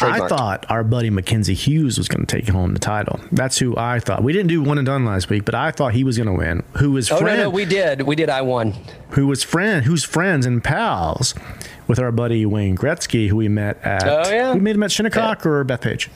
I thought our buddy Mackenzie Hughes was going to take home the title. That's who I thought. We didn't do one and done last week, but I thought he was going to win. Who was Oh friend? no, no, we did. We did. I won. who was friend? Who's friends and pals with our buddy Wayne Gretzky, who we met at. Oh, yeah? we met him at Shinnecock or Bethpage.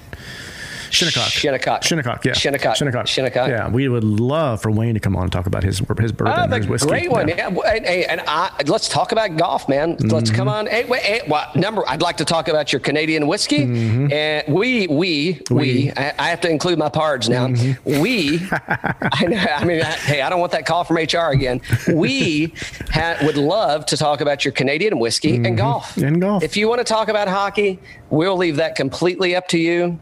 Shinnecock. Shinnecock. Shinnecock. Yeah. Shinnecock. Shinnecock. Shinnecock. Yeah, we would love for Wayne to come on and talk about his his bourbon, Oh, his whiskey. great one. Yeah. Yeah. And, and- I, let's talk about golf, man. Let's Mm-hmm. come on. Hey, wait, hey, well, number. I'd like to talk about your Canadian whiskey. Mm-hmm. And we, we, we. I, I have to include my pards now. Mm-hmm. We. I, know, I mean, I, hey, I don't want that call from HR again. We ha, would love to talk about your Canadian whiskey and golf. Mm-hmm. And golf. If you want to talk about hockey, we'll leave that completely up to you.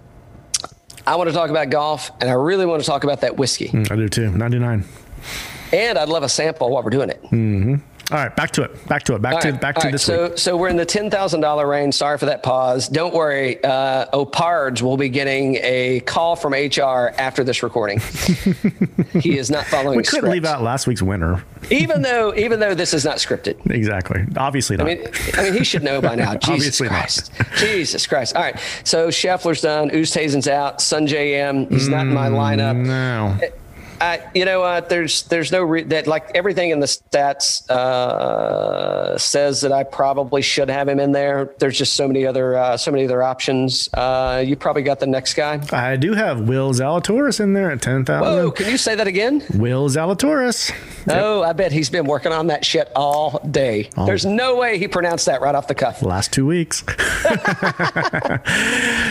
I want to talk about golf, and I really want to talk about that whiskey. Mm, I do too. 99. And I'd love a sample while we're doing it. Mm-hmm. All right, back to it. Back to it. Back All to right, back to right, this so, week. So we're in the ten thousand dollar range. Sorry for that pause. Don't worry. Uh, Opards will be getting a call from HR after this recording. he is not following. We couldn't script. leave out last week's winner. even though even though this is not scripted. Exactly. Obviously not. I mean, I mean, he should know by now. Jesus Obviously not. Christ. Jesus Christ. All right. So Scheffler's done. Oosthuizen's out. Sungjae Im. He's not in my lineup. no. I, you know what? There's there's no re- that like everything in the stats uh, says that I probably should have him in there. There's just so many other uh, so many other options. Uh, you probably got the next guy. I do have Will Zalatoris in there at 10,000. Whoa! Can you say that again? Will Zalatoris. Oh, I bet he's been working on that shit all day. There's no way he pronounced that right off the cuff. Last two weeks.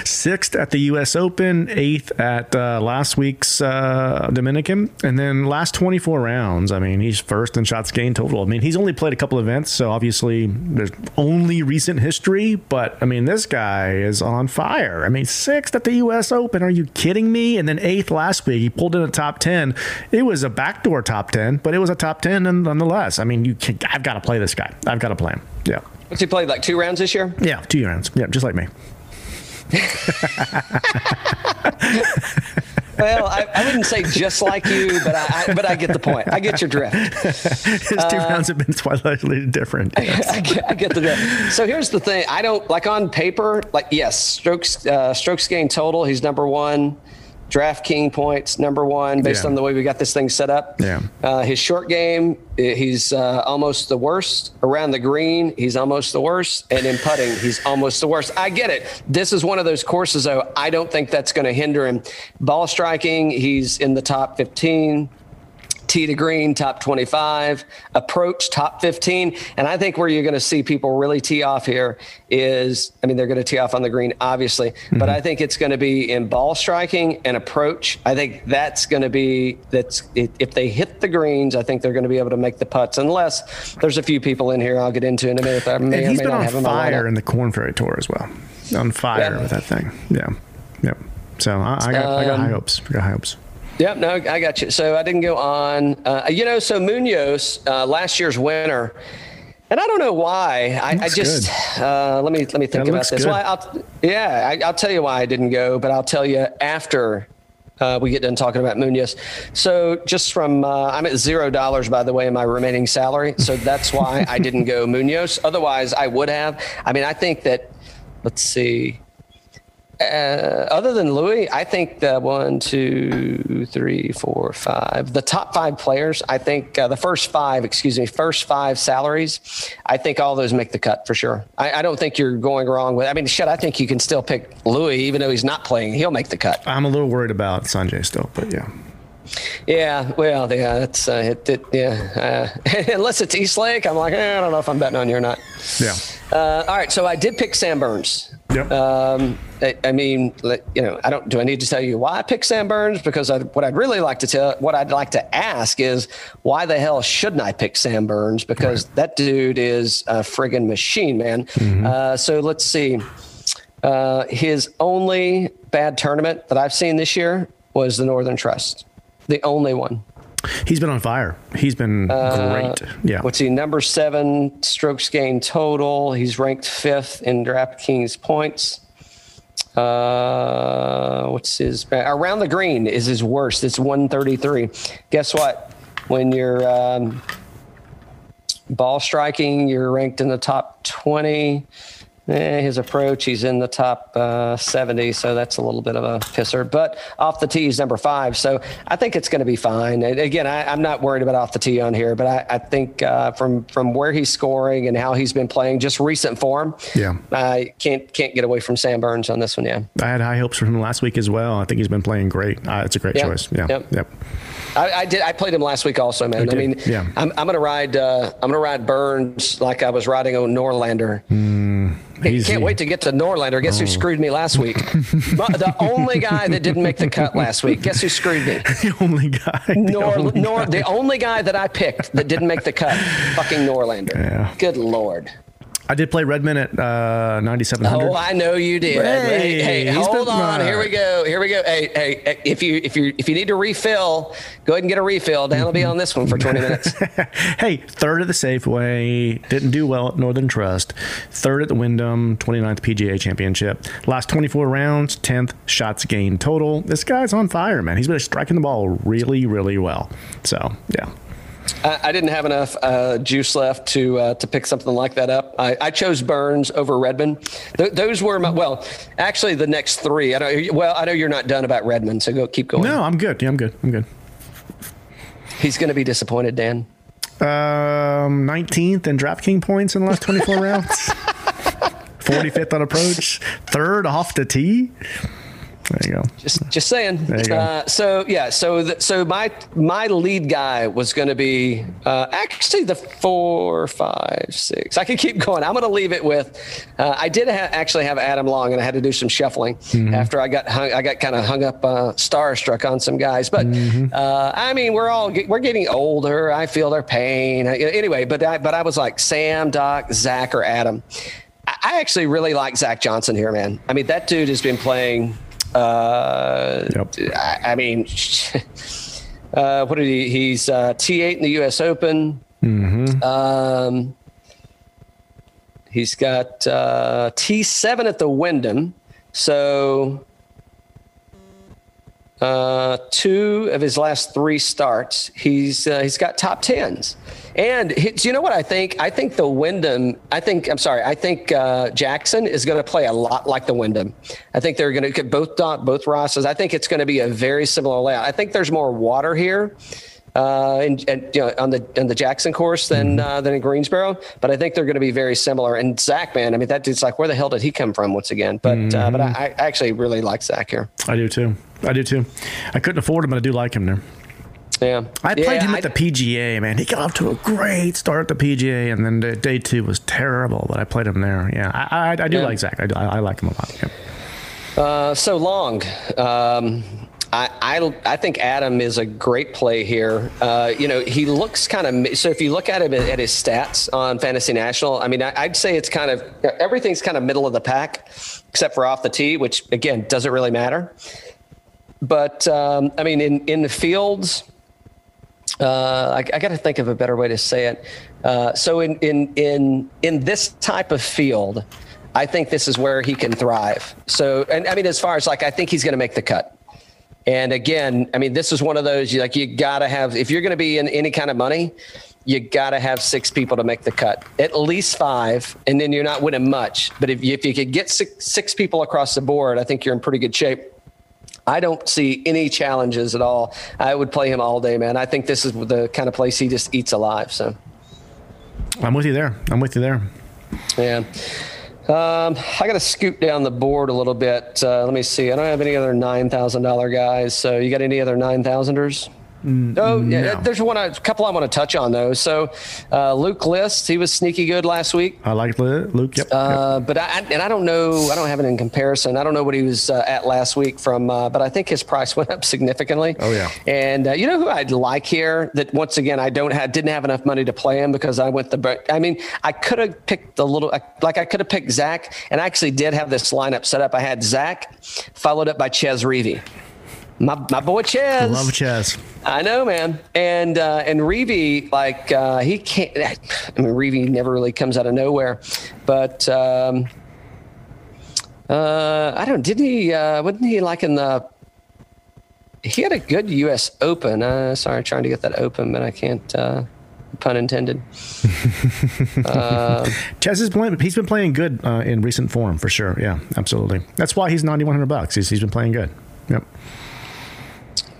Sixth at the U.S. Open, eighth at uh, last week's uh, And then last 24 rounds. I mean, he's first in shots gained total. I mean, he's only played a couple events, so obviously there's only recent history, but I mean, this guy is on fire. I mean, sixth at the U.S. Open. Are you kidding me? And then eighth last week. He pulled in a top 10. It was a backdoor top 10, but it was a top 10 nonetheless. I mean, you can, I've got to play this guy. I've got to play him. Yeah. What's he played like two rounds this year? Yeah, two rounds. Yeah, just like me. Well, I, I wouldn't say just like you, but I, I but I get the point. I get your drift. His two rounds have been slightly different. I get, I get the drift. So here's the thing: I don't like on paper. Like yes, strokes uh, strokes gain total. He's number one. Draft King points number one based Yeah. on the way we got this thing set up. Yeah. Uh, his short game, eh, he's uh, almost the worst. Around the green, he's almost the worst. And in putting, he's almost the worst. I get it. This is one of those courses, though. I don't think that's going to hinder him. Ball striking, he's in the top 15 tee to green top 25 approach top 15 and i think where you're going to see people really tee off here is i mean they're going to tee off on the green obviously but i think it's going to be in ball striking and approach i think that's going to be that's if they hit the greens i think they're going to be able to make the putts unless there's a few people in here i'll get into in a minute I may And or he's may been not on have in my fire in the Corn Ferry Tour as well. On fire Yeah. with that thing. Yeah. Yep. So I, I got I got Um, high hopes. I got high hopes. Yep, no, I got you. So I didn't go on. Uh, you know, so Munoz, uh, last year's winner, and I don't know why. I, I just uh, let me let me think That about this. Well, I'll, yeah, I, I'll tell you why I didn't go, but I'll tell you after. Uh, we get done talking about Munoz. So, just from, uh, I'm at zero dollars, by the way, in my remaining salary. So, that's why I didn't go Munoz. Otherwise, I would have. I mean, I think that, let's see, uh, other than Louis, I think the one, two, three, four, five, the top five players, I think uh, the first five, excuse me, first five salaries, I think all those make the cut for sure. I, I don't think you're going wrong with, I mean, shit, I think you can still pick Louis, even though he's not playing. He'll make the cut. I'm a little worried about Sungjae still, but yeah. Yeah, well, yeah, that's, uh, it, it, yeah. Uh, unless it's East Lake, I'm like, eh, I don't know if I'm betting on you or not. Yeah. Uh, all right, so I did pick Sam Burns. Yep. Um, I, I mean, you know, I don't. Do I need to tell you why I picked Sam Burns? Because I, what I'd really like to tell, what I'd like to ask is, why the hell shouldn't I pick Sam Burns? Because that dude is a friggin' machine, man. Uh, so let's see. Uh, his only bad tournament that I've seen this year was the Northern Trust, the only one. He's been on fire. He's been great. Yeah. What's he? Number seven strokes gained total. He's ranked fifth in DraftKings points. Uh, what's his around the green is his worst. It's 133. Guess what? When you're um, ball striking, you're ranked in the top 20. Eh, his approach, he's in the top uh, 70, so that's a little bit of a pisser. But off the tee, he's number five, so I think it's going to be fine. And again, I, am not worried about off the tee on here, but I, I think uh, from from where he's scoring and how he's been playing, just recent form, yeah, I can't can't get away from Sam Burns on this one. Yeah, I had high hopes for him last week as well. I think he's been playing great. Uh, it's a great Yep. choice. Yeah, Yep. yep. I, I did. I played him last week also, man. I mean, Yeah. I'm, I'm gonna ride. Uh, I'm gonna ride Burns like I was riding on Norlander. Hey, easy. Can't wait to get to Norlander. Guess who screwed me last week? The only guy that didn't make the cut last week. Guess who screwed me? The only guy. the Nor, only Nor, guy. the only guy that I picked that didn't make the cut. Fucking Norlander. Yeah. Good lord. I did play Redman at uh, 9,700. Oh, I know you did. Hey, Hey, hey, hold been- on. uh, Here we go. Here we go. Hey, hey, hey, if you if you if you need to refill, go ahead and get a refill. Dan will be on this one for 20 minutes. hey, third at the Safeway. Didn't do well at Northern Trust. Third at the Wyndham 29th PGA Championship. Last 24 rounds, 10th shots gained total. This guy's on fire, man. He's been striking the ball really, really well. So, yeah. I, I didn't have enough uh, juice left to uh, to pick something like that up. I, I chose Burns over Redman. Th- those were my well, actually the next three. I know. Well, I know you're not done about Redman, so go keep going. No, I'm good. Yeah, I'm good. I'm good. He's going to be disappointed, Dan. Um, 19th in DraftKings points in the last 24 rounds. 45th on approach. Third off the tee. There you go. Just just saying. There you go. Uh, so yeah, so the, so my my lead guy was going to be uh, actually the four, five, six. I could keep going. I'm going to leave it with. Uh, I did ha- actually have Adam Long, and I had to do some shuffling Mm-hmm. after I got hung, I got kind of hung up uh, starstruck on some guys. But Mm-hmm. uh, I mean, we're all get, we're getting older. I feel their pain. Anyway, but I, but I was like Sam, Doc, Zach, or Adam. I I actually really like Zach Johnson here, man. I mean, that dude has been playing. Uh, Yep. I, I mean, uh, what did he? He's uh, T8 in the U.S. Open. Um, he's got uh, T7 at the Wyndham. So uh, two of his last three starts, he's uh, he's got top tens. And he, do you know what I think? I think the Wyndham. I think I'm sorry. I think uh, Jackson is going to play a lot like the Wyndham. I think they're going to both Don- both Rosses. I think it's going to be a very similar layout. I think there's more water here. Uh, in, and, you know, on the on the Jackson course than uh, than in Greensboro, but I think they're going to be very similar. And Zach, man, I mean that dude's like, where the hell did he come from once again? But uh, but I, I actually really like Zach here. I do too. I do too. I couldn't afford him, but I do like him there. Yeah, I played Yeah, him I- at the PGA, man. He got off to a great start at the PGA, and then the day two was terrible, but I played him there. Yeah, I, I, I do Yeah. like Zach. I, I, I like him a lot. Yeah. Uh, so long. Um, I, I I think Adam is a great play here. Uh, you know, he looks kind of so. If you look at him at his stats on Fantasy National, I mean, I, I'd say it's kind of everything's kind of middle of the pack, except for off the tee, which again doesn't really matter. But um, I mean, in in the fields, uh, I, I got to think of a better way to say it. Uh, so in in in in this type of field, I think this is where he can thrive. So, and I mean, as far as like, I think he's going to make the cut. And again, I mean, this is one of those you like you got to have if you're going to be in any kind of money, you got to have six people to make the cut, at least five, and then you're not winning much. But if you, if you could get six, six people across the board, I think you're in pretty good shape. I don't see any challenges at all. I would play him all day, man. I think this is the kind of place he just eats alive. So, I'm with you there. I'm with you there. yeah. Um, I got to scoop down the board a little bit. Uh, let me see. I don't have any other nine thousand dollar guys. So, you got any other nine thousanders? Oh, yeah. There's one, a couple I want to touch on though. So, uh, Luke List, he was sneaky good last week. I like Luke. Yep. yep. Uh, but I and I don't know. I don't have it in comparison. I don't know what he was uh, at last week from, uh, but I think his price went up significantly. Oh, yeah. And uh, you know who I'd like here? That once again I don't have didn't have enough money to play him because I went the. I mean, I could have picked the little like I could have picked Zach, and I actually did have this lineup set up. I had Zach followed up by Chez Reavie. My, my boy Chez. Love Chez. I know, man. And uh, and Reavie, like uh, he can't. I mean, Reavie never really comes out of nowhere, but um, uh, I don't. Didn't he? Uh, wasn't he like in the? He had a good U.S. Open. Uh, sorry, trying to get that open, but I can't. Uh, pun intended. Chez is playing. He's been playing good uh, in recent form for sure. Yeah, absolutely. That's why he's ninety one hundred bucks. He's, he's been playing good. Yep.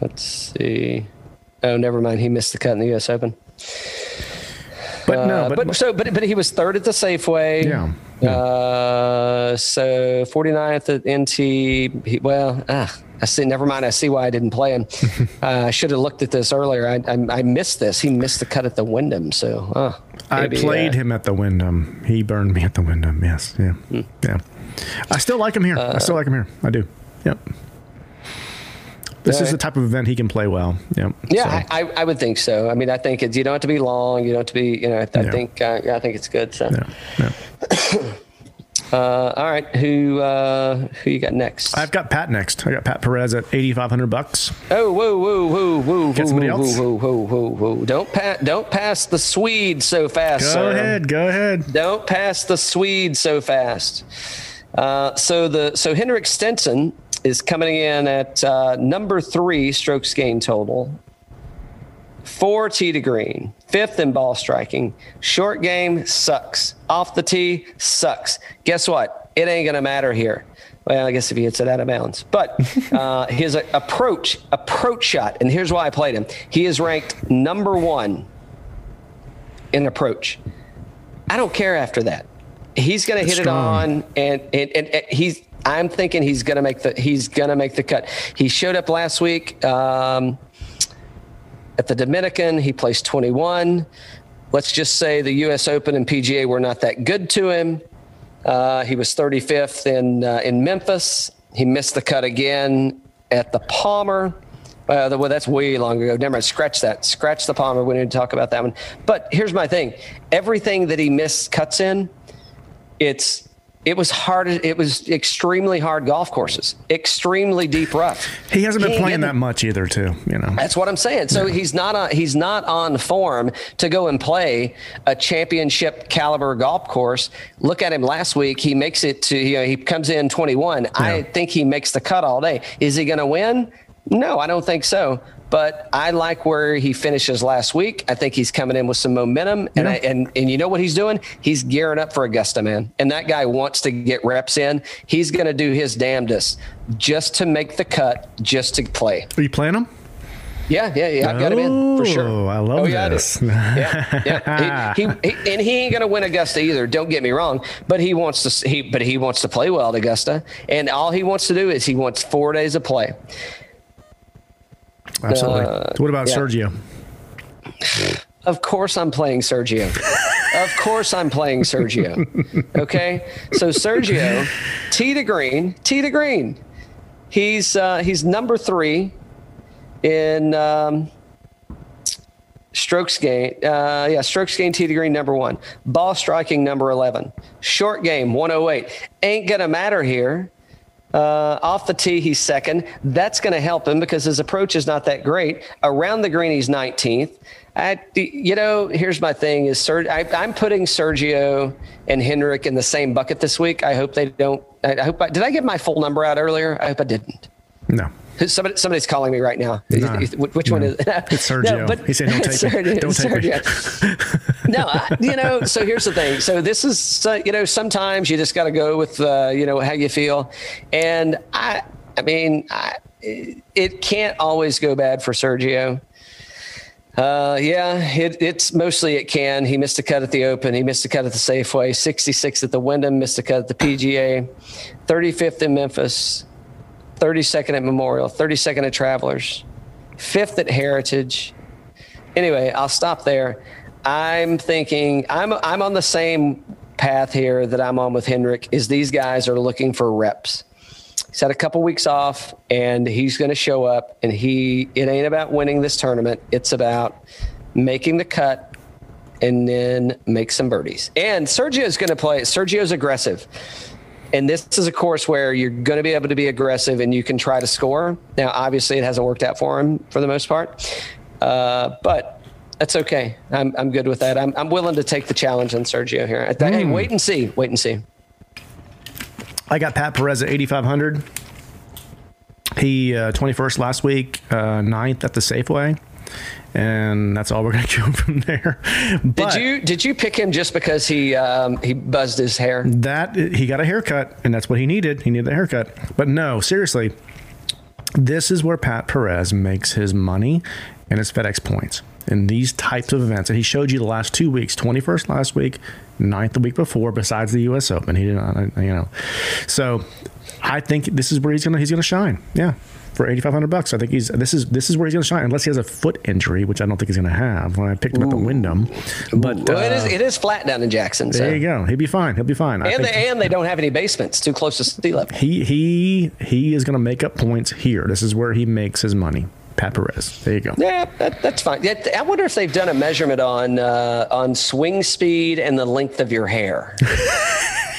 Let's see. Oh, never mind. He missed the cut in the U.S. Open. But no, Uh, but, but, so but but he was third at the Safeway. Yeah, yeah. Uh, so 49th at NT. He, well, ah, I see. Never mind. I see why I didn't play him. uh, I should have looked at this earlier. I, I I missed this. He missed the cut at the Wyndham. So uh, I played uh, him at the Wyndham. He burned me at the Wyndham. Yes. Yeah. Hmm. Yeah. I still like him here. I still like him here. I do. Yep. This is the type of event he can play well. Yep. Yeah, So, I, I, would think so. I mean, I think it's you don't have to be long. You don't have to be. You know, I, I Yeah. think uh, I think it's good. So, yeah, yeah. uh, all right, who uh, who you got next? I've got Pat next. I got Pat Perez at eighty five hundred bucks. Oh, whoa, whoa, whoa, whoa, whoa, somebody whoa, else? whoa, whoa, whoa, whoa! Don't pass, don't pass the Swede so fast, Go sir. ahead. Go ahead. Don't pass the Swede so fast. Uh, so the so Henrik Stenson is coming in at uh, number three strokes gain total, four tee to green, fifth in ball striking. Short game sucks. Off the tee sucks. Guess what? It ain't gonna matter here. Well, I guess if he hits it out of bounds, but uh, his approach approach shot, and here's why I played him. He is ranked number one in approach. I don't care after that. He's going to hit Strong. it on, and, and, and, and he's. I'm thinking he's to make the. He's to make the cut. He showed up last week um, at the Dominican. He placed 21. Let's just say the U.S. Open and PGA were not that good to him. Uh, he was 35th in uh, in Memphis. He missed the cut again at the Palmer. Uh, the, well, that's way long ago. Never mind. Scratch that. Scratch the Palmer. We need to talk about that one. But here's my thing: everything that he missed cuts in, it's it was hard. It was extremely hard golf courses, extremely deep rough. He hasn't been He playing that much either, too. You know. that's what I'm saying. So he's not on, he's not on form to go and play a championship caliber golf course. Look at him last week. He makes it to you know he comes in 21. I think he makes the cut all day. Is he going to win? No, I don't think so. But I like where he finishes last week. I think he's coming in with some momentum, and Yeah. I, and and you know what he's doing? He's gearing up for Augusta, man. And that guy wants to get reps in. He's going to do his damnedest just to make the cut, just to play. Are you playing him? Yeah, yeah, yeah. I've got him in for sure. Oh, I love oh, yeah, this. yeah, yeah. He, he, he, and he ain't going to win Augusta either. Don't get me wrong, but he wants to. He, but he wants to play well at Augusta, and all he wants to do is he wants four days of play. Absolutely. Uh, what about yeah. Sergio? Of course, I'm playing Sergio. of course, I'm playing Sergio. Okay, so Sergio, T to green, T to green. He's uh, he's number three in um, strokes gain. Uh, yeah, strokes gain T to green number one. Ball striking number eleven. Short game 108. Ain't gonna matter here. Uh, off the tee, he's second. That's going to help him because his approach is not that great. Around the green, he's 19th. I, you know, here's my thing: is I, I'm putting Sergio and Henrik in the same bucket this week. I hope they don't. I, I hope. I, did I get my full number out earlier? I hope I didn't. No. Somebody, somebody's calling me right now. Nah, Which one no. is? It's Sergio. He said, "Don't take it. Sergio- Don't take it." No, I, you know. So here's the thing. So this is, you know, sometimes you just got to go with, uh, you know, how you feel, and I, I mean, I, it can't always go bad for Sergio. Uh, yeah, it, it's mostly it can. He missed a cut at the Open. He missed a cut at the Safeway. 66 at the Wyndham. Missed a cut at the PGA. 35th in Memphis. 32nd at Memorial. 32nd at Travelers. Fifth at Heritage. Anyway, I'll stop there. I'm thinking I'm I'm on the same path here that I'm on with Henrik. Is these guys are looking for reps. He's had a couple weeks off, and he's going to show up. And he, it ain't about winning this tournament. It's about making the cut and then make some birdies. And Sergio's going to play. Sergio's aggressive, and this is a course where you're going to be able to be aggressive and you can try to score. Now, obviously, it hasn't worked out for him for the most part, uh, but that's okay. I'm I'm good with that. I'm I'm willing to take the challenge on Sergio here. Hey, wait and see. Wait and see. I got Pat Perez at 8,500. He uh, 21st last week, uh, ninth at the Safeway. And that's all we're going to go from there. But Did you did you pick him just because he um, he buzzed his hair? that he got a haircut, and that's what he needed. He needed the haircut. But no, seriously, this is where Pat Perez makes his money and his FedEx points in these types of events. And he showed you the last two weeks: twenty first last week, 9th the week before. Besides the U.S. Open, he did not, you know. So I think this is where he's gonna he's gonna shine. Yeah. For eighty five hundred bucks, I think he's this is this is where he's going to shine, unless he has a foot injury, which I don't think he's going to have. When I picked him at the Wyndham, but Well, it is uh, it is flat down in Jackson. So. there you go. He'll be fine. He'll be fine. I And think- they, and they don't have any basements too close to sea level. he he he is going to make up points here. This is where he makes his money. Pat Perez. There you go. Yeah, that, that's fine. I wonder if they've done a measurement on uh, on swing speed and the length of your hair.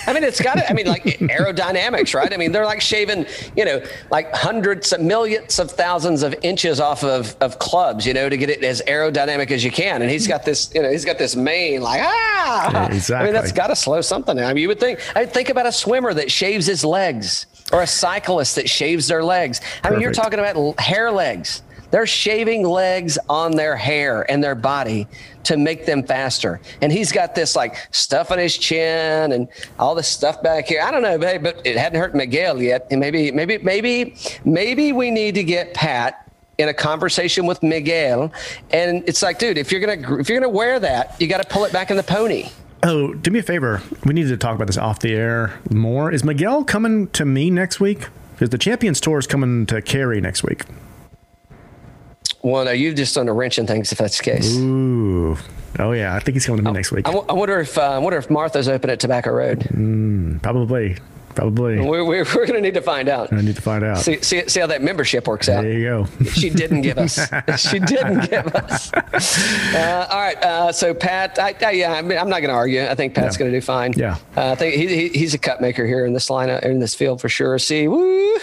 I mean, it's got to, I mean, like aerodynamics, right? I mean, they're like shaving, you know, like hundreds of millions of thousands of inches off of, of clubs, you know, to get it as aerodynamic as you can. And he's got this, you know, he's got this mane like, ah, Yeah, I mean, that's got to slow something down. I mean, you would think, I think about a swimmer that shaves his legs or a cyclist that shaves their legs. I mean, you're talking about hair legs. They're shaving legs on their hair and their body to make them faster. And he's got this like stuff on his chin and all this stuff back here. I don't know, babe, but it hadn't hurt Miguel yet. And maybe, maybe, maybe, maybe we need to get Pat in a conversation with Miguel. And it's like, dude, if you're gonna if you're gonna wear that, you got to pull it back in the pony. Oh, do me a favor. We need to talk about this off the air more. Is Miguel coming to me next week? Because the Champions Tour is coming to Cary next week. Well, no, you've just done a wrench in things if that's the case. Ooh. Oh yeah, I think he's coming to me next week. I, w- I wonder if uh, I wonder if Martha's open at Tobacco Road. Probably. Probably. We're, we're, we're going to need to find out. I need to find out. See, see, see how that membership works out. There you go. She didn't give us. she didn't give us. Uh, all right. Uh, so Pat, I, I, yeah, I mean, I'm not going to argue. I think Pat's Yeah. going to do fine. Yeah. Uh, I think he, he, he's a cut maker here in this lineup in this field for sure. See, woo,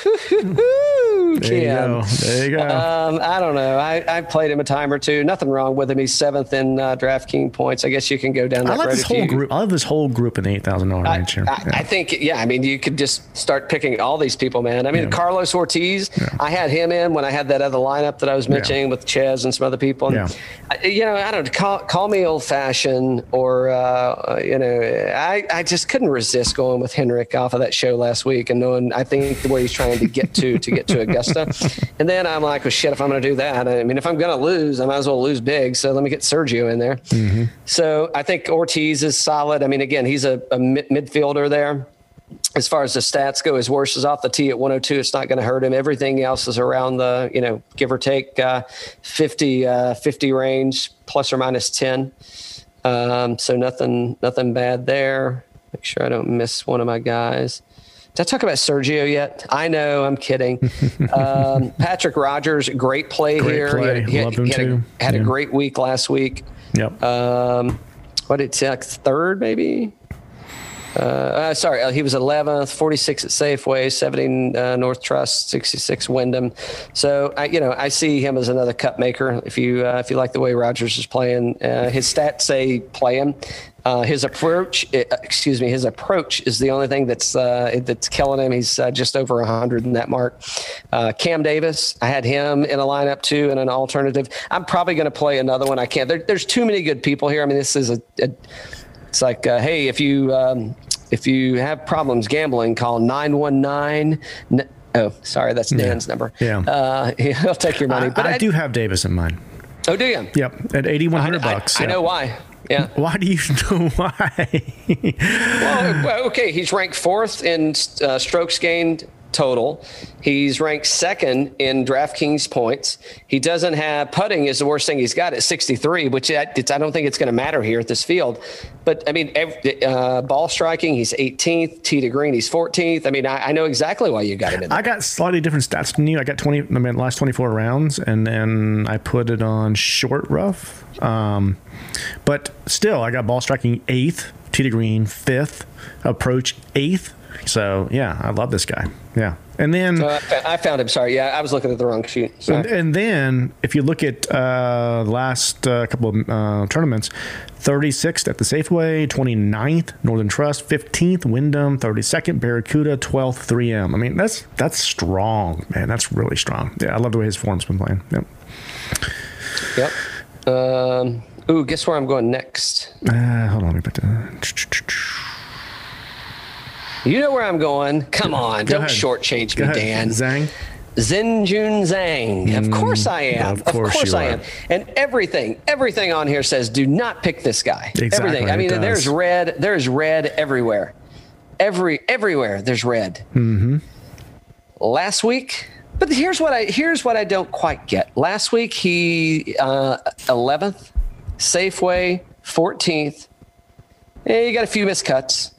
There you go. There you go. Um, I don't know. I, I played him a time or two. Nothing wrong with him. He's seventh in uh, DraftKings points. I guess you can go down that I like road this whole you- group. I love this whole group in the eight thousand dollar range here. I, I think, yeah, I mean, you could just start picking all these people, man. I mean, Yeah. Carlos Ortiz, I had him in when I had that other lineup that I was mentioning with Chez and some other people. And, Yeah. I, you know, I don't call, call me old fashioned or, uh, you know, I, I just couldn't resist going with Henrik off of that show last week and knowing, I think, the way he's trying to get to, to get to Augusta. and then I'm like, well, shit, if I'm going to do that, I mean, if I'm going to lose, I might as well lose big. So let me get Sergio in there. So I think Ortiz is solid. I mean, again, he's a, a mid- midfielder there. As far as the stats go, his worst is off the tee at 102. It's not going to hurt him. Everything else is around the, you know, give or take uh, 50, uh, 50 range, plus or minus 10. Um, so nothing, nothing bad there. Make sure I don't miss one of my guys. Did I talk about Sergio yet? I know, I'm kidding. um, Patrick Rodgers, great play Great here. play. He, had, he had, too. a, had Yeah. a great week last week. Yep. Um, what did it third maybe? Uh, uh, sorry, uh, he was 11th, 46 at Safeway, 70 uh, North Trust, 66 Wyndham. So I, you know, I see him as another cup maker. If you uh, if you like the way Rodgers is playing, uh, his stats say play him. His approach, excuse me, his approach is the only thing that's that's killing him. He's just over 100 in that mark. Cam Davis, I had him in a lineup too, and an alternative. I'm probably going to play another one. I can't. There, there's too many good people here. I mean, this is a, a it's like, uh, hey, if you um, if you have problems gambling, call nine one nine. Oh, sorry, that's Dan's number. Yeah. uh, he'll take your money. I, but I do have Davis in mind. Oh, do you? Yep, at eighty one hundred bucks. I, yeah. know why. Yeah. Why do you know why? Well, well, okay, he's ranked fourth in uh, strokes gained total. He's ranked second in DraftKings points. He doesn't have putting is the worst thing he's got at 63, which I, I don't think it's going to matter here at this field. But I mean, every, uh, ball striking, he's 18th. Tee to green, he's 14th. I mean, I, I know exactly why you got him in there. I got slightly different stats than you. I got twenty. I mean, last twenty four rounds, and then I put it on short rough. Um, but still, I got ball striking eighth, tee to green fifth, approach eighth. So yeah, I love this guy. Yeah, and then. Uh, I found him. Sorry. Yeah, I was looking at the wrong sheet. And, and then, if you look at uh, last uh, couple of uh, tournaments, 36th at the Safeway, 29th Northern Trust, 15th Wyndham, 32nd Barracuda, 12th 3M. I mean, that's that's strong, man. That's really strong. Yeah, I love the way his form's been playing. Yep. Yep. Um, ooh, guess where I'm going next? Uh, hold on, let me put that. You know where I'm going. Come on, Go don't ahead. shortchange Go me, ahead. Dan. Zhang. Xinjun Zhang. Of course I am. of course you I are. am. And everything, everything on here says do not pick this guy. Exactly, Everything. I mean, there's red. There's red everywhere. Every everywhere there's red. Mm-hmm. Last week, but here's what I here's what I don't quite get. Last week he uh, 11th, Safeway 14th. Yeah, you got a few miscuts.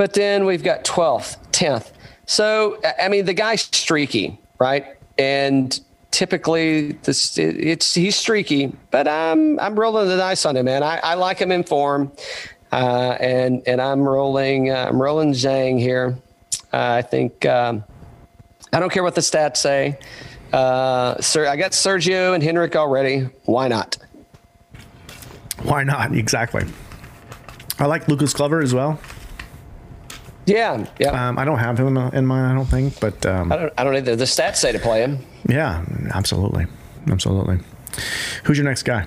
But then we've got 12th, 10th. So, I- mean, the guy's streaky, right? And typically, this it's he's streaky, but I'm I'm rolling the dice on him, man. I, I like him in form, uh, and and I'm rolling uh, I'm rolling Zhang here. Uh, I think um, I don't care what the stats say. Uh, sir, I got Sergio and Henrik already. Why not? Why not? Exactly. I like Lucas Glover as well. Yeah, yeah. Um, I don't have him in mind, I don't think, but um, I don't I don't either. The stats say to play him. yeah, absolutely, absolutely. Who's your next guy?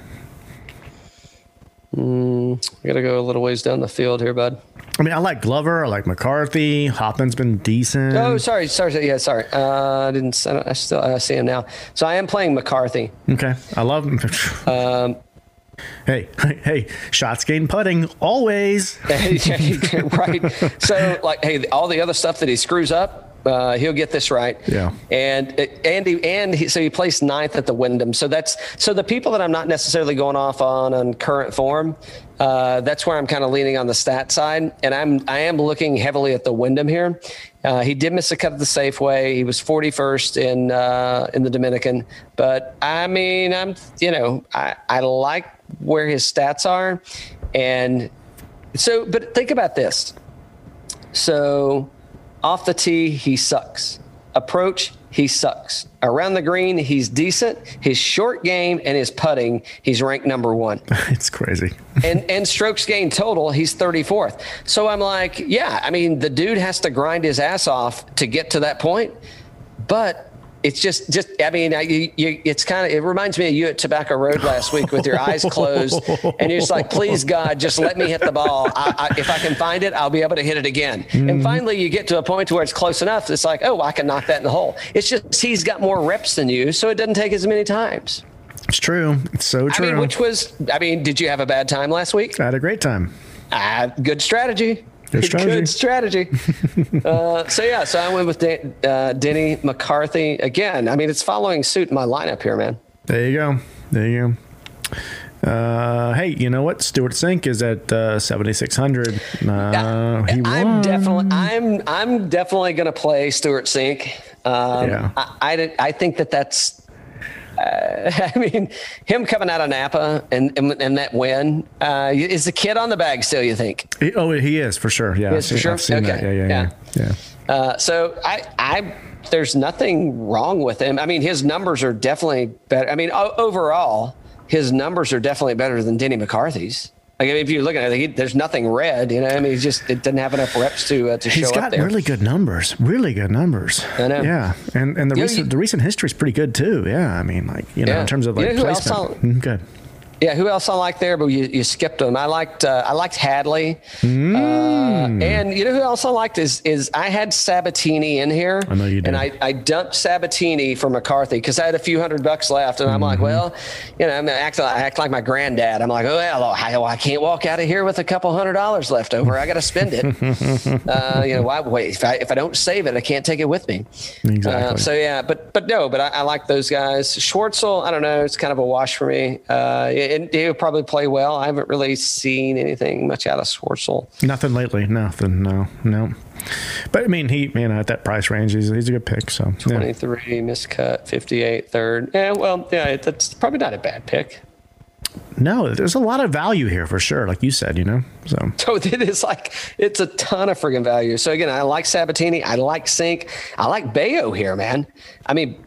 I got to go a little ways down the field here, bud. I mean, I like Glover. I like McCarthy. Hoffman's been decent. Oh, sorry, sorry, yeah, sorry. Uh, I didn't. I, don't, I still I see him now. So I am playing McCarthy. Okay, I love him. Um, hey, hey, shots gain putting always. right. So like, hey, all the other stuff that he screws up, uh, he'll get this right. Yeah. And uh, Andy, and he, so he placed ninth at the Wyndham. So that's so the people that I'm not necessarily going off on on current form. Uh, that's where I'm kind of leaning on the stat side, and I'm I am looking heavily at the Wyndham here. Uh, he did miss a cut of the Safeway. He was 41st in uh, in the Dominican, but I mean, I'm you know I I like where his stats are, and so but think about this. So off the tee, he sucks. Approach, he sucks. Around the green, he's decent. His short game and his putting, he's ranked number one. It's crazy. and and strokes gained total, he's 34th. So I'm like, yeah, I mean, the dude has to grind his ass off to get to that point. But it's just, just I mean, I, you, you, it's kind of, it reminds me of you at Tobacco Road last week with your eyes closed, and you're just like, please God, just let me hit the ball. I, I, if I can find it, I'll be able to hit it again. And finally, you get to a point where it's close enough. It's like, oh, I can knock that in the hole. It's just he's got more reps than you, so it doesn't take as many times. It's true. It's so I true. mean, which was, I mean, did you have a bad time last week? I had a great time. Ah, good strategy. Good strategy. Good strategy. uh, so yeah, so I went with Dan, uh, Denny McCarthy again. I mean, it's following suit in my lineup here, man. There you go. There you go. Uh, hey, you know what? Stewart Cink is at uh, 7600. Uh, I'm definitely, I'm, I'm definitely going to play Stewart Cink. Um, Yeah. I, I, I think that that's. Uh, I mean, him coming out of Napa and and, and that win uh, is the kid on the bag still. You think? He- oh, he is for sure. Yeah, is for sure? Seen that. Yeah, Okay. yeah, yeah. Yeah. yeah. Uh, so I, I, there's nothing wrong with him. I mean, his numbers are definitely better. I mean, o- overall, his numbers are definitely better than Denny McCarthy's. Like, I mean, if you're looking at it, he, there's nothing red. You know, I mean, he's just it doesn't have enough reps to uh, to He's show up got really good numbers. Really good numbers. I know. Yeah, and and the You know, recent you- the recent history is pretty good too. Yeah, I mean, like you know, Yeah. in terms of You like know placement. I'll- Mm, good. Yeah, who else I like there? But you, you skipped them. I liked uh, I liked Hadley, Mm. uh, and you know who else I liked is is I had Sabatini in here. I know you did. And I, I dumped Sabatini for McCarthy because I had a few hundred bucks left, and I'm like, Mm-hmm. well, you know, I'm act, I act like my granddad. I'm like, oh well, I, I can't walk out of here with a couple hundred dollars left over. I got to spend it. uh, you know, why wait? If I if I don't save it, I can't take it with me. Exactly. Uh, so yeah, but but no, but I, I like those guys. Schwartzel, I don't know, it's kind of a wash for me. Uh, and he'll probably play well. I haven't really seen anything much out of Schwartzel. Nothing lately. Nothing. No. No. But I mean, he you know at that price range, he's, he's a good pick. So yeah. 23 miscut, 58 third. Yeah, well, yeah, that's probably not a bad pick. no, there's a lot of value here for sure. Like you said, you know. So So it is like it's a ton of friggin' value. So again, I like Sabatini, I like Cink, I like Bello here, man. I mean,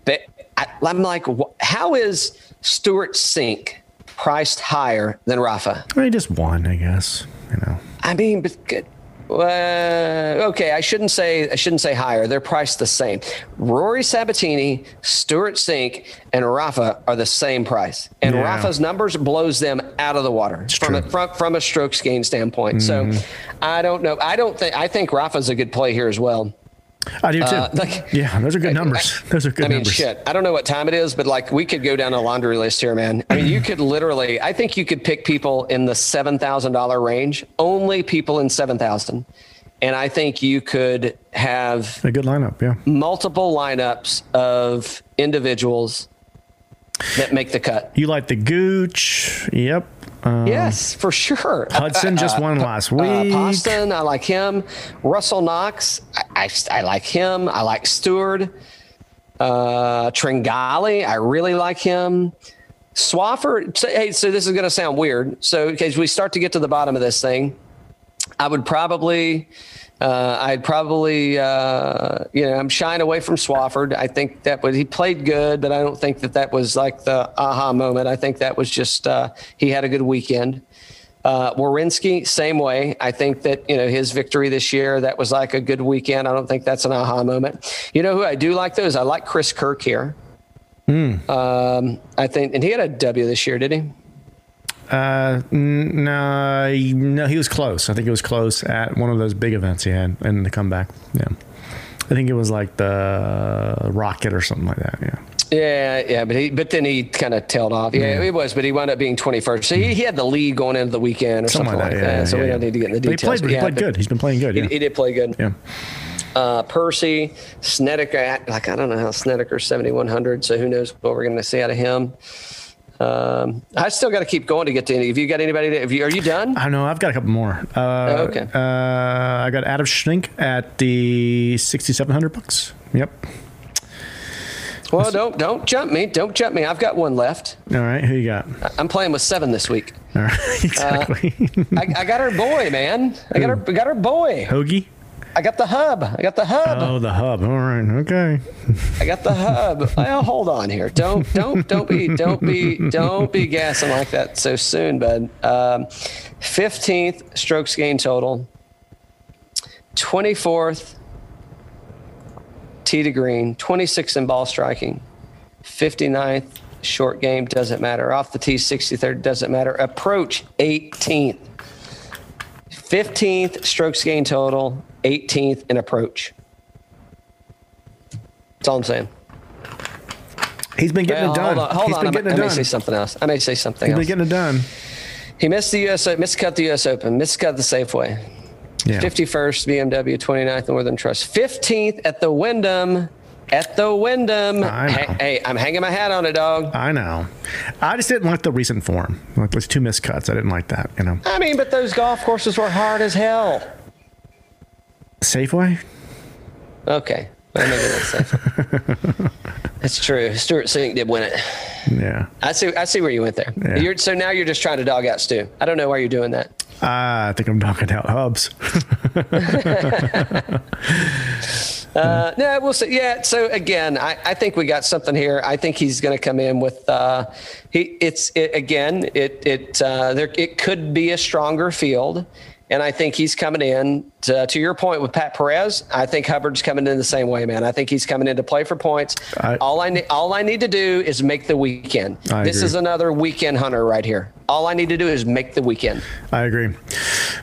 I, I'm like, how is Stewart Cink priced higher than Rafa? I just one, I guess. You know. I mean, but good. Uh, okay, I shouldn't say I shouldn't say higher. They're priced the same. Rory Sabatini, Stewart Cink, and Rafa are the same price, and Yeah. Rafa's numbers blows them out of the water from a, true. from from a strokes gain standpoint. So, I don't know. I don't think I think Rafa's a good play here as well. I do too. Uh, like- yeah, those are good numbers. those are good I mean, numbers. shit. I don't know what time it is, but like we could go down a laundry list here, man. I mean, you could literally. I think you could pick people in the seven thousand dollar range. Only people in seven thousand, and I think you could have A good lineup. Yeah. multiple lineups of individuals that make the cut. You like the Gooch? Yep. Uh, Yes, for sure. Hudson just won last week. Uh, Poston, I like him. Russell Knox, I, I, I like him. I like Stewart. Uh, Tringale, I really like him. Swafford, so, hey, so this is going to sound weird. So, as we start to get to the bottom of this thing, I would probably, uh, I'd probably, uh, you know, I'm shying away from Swafford. I think that was, he played good, but I don't think that that was like the aha moment. I think that was just, uh, he had a good weekend. Uh, Werenski, same way. I think that, you know, his victory this year, that was like a good weekend. I don't think that's an aha moment. You know who I do like those? I like Chris Kirk here. Um, I think, and he had a W this year, did he? Uh, n- no, he- no, he was close. I think it was close at one of those big events he had in the comeback. Yeah. I think it was like the Rocket or something like that. Yeah. Yeah, yeah, but he, but then he kind of tailed off. Yeah, it was, but he wound up being 21st. So he, he had the lead going into the weekend or something, like that. yeah, so yeah, we yeah. don't need to get in the But details. He played, but he yeah, played but good. He's been playing good. He, Yeah. he did play good. yeah. Uh, Piercy, Snedeker, like I don't know how Snedeker's 7100, so who knows what we're going to see out of him. Um, I still got to keep going to get to any. Have you got anybody? To, have you, are you done? I know. I've got a couple more. Uh, Oh, okay. Uh, I got Adam Schenk at the sixty-seven hundred bucks. Yep. Well, don't don't jump me. Don't jump me. I've got one left. All right. Who you got? I'm playing with seven this week. All right. exactly. I, I got our boy, man. I got our I got our boy. Hoagie. I got the hub. I got the hub. Oh, the hub. All right. Okay. I got the hub. well, hold on here. Don't don't don't be don't be don't be gassing like that so soon, bud. Um, Fifteenth strokes gain total. Twenty fourth tee to green. Twenty sixth in ball striking. 59th short game doesn't matter. Off the tee 63rd doesn't matter. Approach 18th. 15th strokes gain total. 18th in approach. That's all I'm saying. He's been getting Well, it done. Hold on, hold He's on. been I, getting may- it I may say something else. I may say something He's been getting it done. He missed the US, miscut the US Open, miscut the Safeway. Yeah. 51st BMW, 29th Northern Trust, 15th at the Wyndham. At the Wyndham. I know. Hey, I'm hanging my hat on it, dog. I know. I just didn't like the recent form. Like those two missed cuts. I didn't like that. You know. I mean, but those golf courses were hard as hell. Safeway. Okay. Well, maybe that's. That's true. Stewart Cink did win it. Yeah. I see. I see where you went there. Yeah. You're, so now you're just trying to dog out Stu. I don't know why you're doing that. Ah, I think I'm knocking out hubs. Uh, no, we'll see. Yeah. So again, I, I think we got something here. I think he's going to come in with uh, he. It's it, again. It it uh, there. It could be a stronger field, and I think he's coming in. To, to your point with Pat Perez, I think Hubbard's coming in the same way, man. I think he's coming in to play for points. I- all I need, all I need to do is make the weekend. I this agree. is another weekend hunter right here. All I need to do is make the weekend. I agree.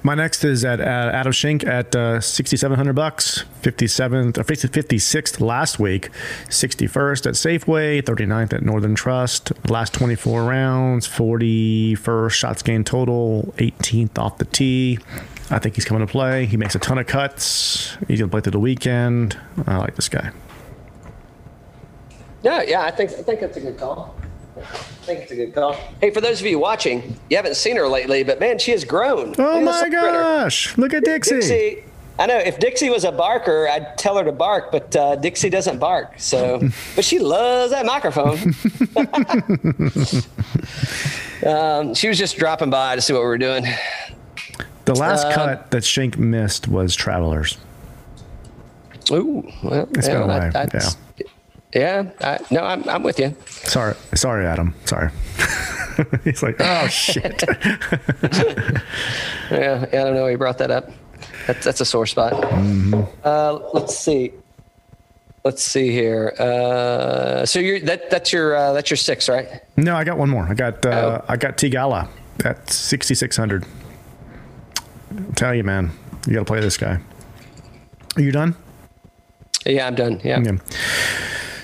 My next is at uh, Adam Schenk at uh, 6,700 bucks, 57th or 56th last week, 61st at Safeway, 39th at Northern Trust. Last 24 rounds, 41st shots gained total, 18th off the tee. I think he's coming to play. He makes a ton of cuts. He's going to play through the weekend. I like this guy. Yeah, yeah, I think I think that's a good call. I think it's a good call. Hey, for those of you watching, you haven't seen her lately, but man, she has grown. Oh Look my gosh! Look at Dixie. Dixie. I know if Dixie was a barker, I'd tell her to bark, but uh, Dixie doesn't bark. So, but she loves that microphone. um, she was just dropping by to see what we were doing. The last Um, cut that Schenk missed was Travelers. Ooh, well, It's yeah, been a while, that's- yeah. I, no, I'm, I'm with you. Sorry, sorry, Adam. Sorry. He's like, oh shit. Yeah, yeah, I don't know. why you brought that up. That's that's a sore spot. Uh, let's see. Let's see here. Uh, so you're that that's your uh, that's your six, right? No, I got one more. I got uh, Oh. I got Theegala at 6600. Tell you, man, you got to play this guy. Are you done? Yeah, I'm done. Yeah. Yeah.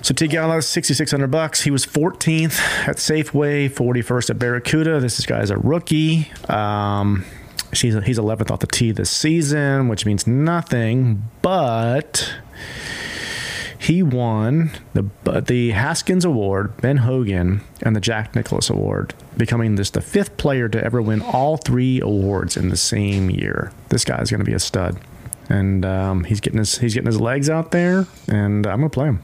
So Theegala, 6,600 bucks. He was 14th at Safeway, 41st at Barracuda. This guy's a rookie. Um, she's he's 11th off the tee this season, which means nothing. But he won the the Haskins Award, Ben Hogan, and the Jack Nicklaus Award, becoming this the fifth player to ever win all three awards in the same year. This guy's going to be a stud, and um, he's getting his he's getting his legs out there, and I'm going to play him.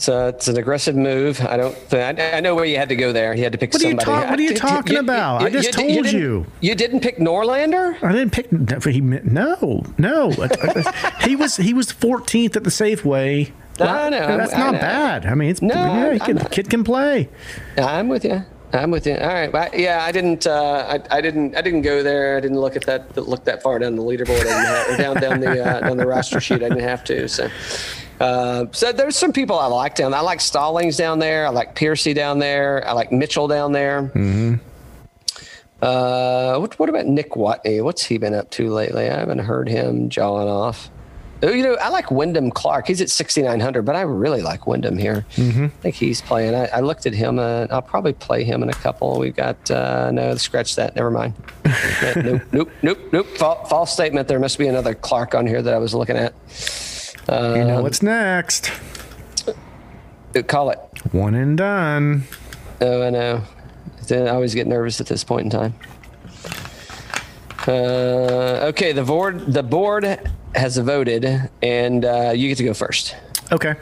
It's, uh, it's an aggressive move. I don't. I, I know where you had to go there. You had to pick What are you somebody. what are you I- talking about? I just told you. You didn't pick Norlander. I didn't pick. He, no, no. he was he was 14th at the Safeway. I know, That's I not know. bad. I mean, it's No, yeah, can, kid can play. I'm with you. I'm with you. All right. Well, yeah, I didn't. Uh, I, I didn't. I didn't go there. I didn't look at that. Look that far down the leaderboard. I didn't have, or down down the uh, down the roster sheet. I didn't have to. So, uh, so there's some people I like down. I like Stallings down there. I like Piercy down there. I like Mitchell down there. Mm-hmm. Uh, what what about Nick Watney? What's he been up to lately? I haven't heard him jawing off. Oh, you know, I like Wyndham Clark. He's at 6,900, but I really like Wyndham here. I think he's playing. I, I looked at him. Uh, I'll probably play him in a couple. We've got, uh, no, scratch that. Never mind. nope, nope, nope, nope. False statement. There must be another Clark on here that I was looking at. You Um, know what's next? Call it. One and done. Oh, I know. Then I always get nervous at this point in time. Uh, okay, the board the board has voted, and uh, you get to go first. Okay.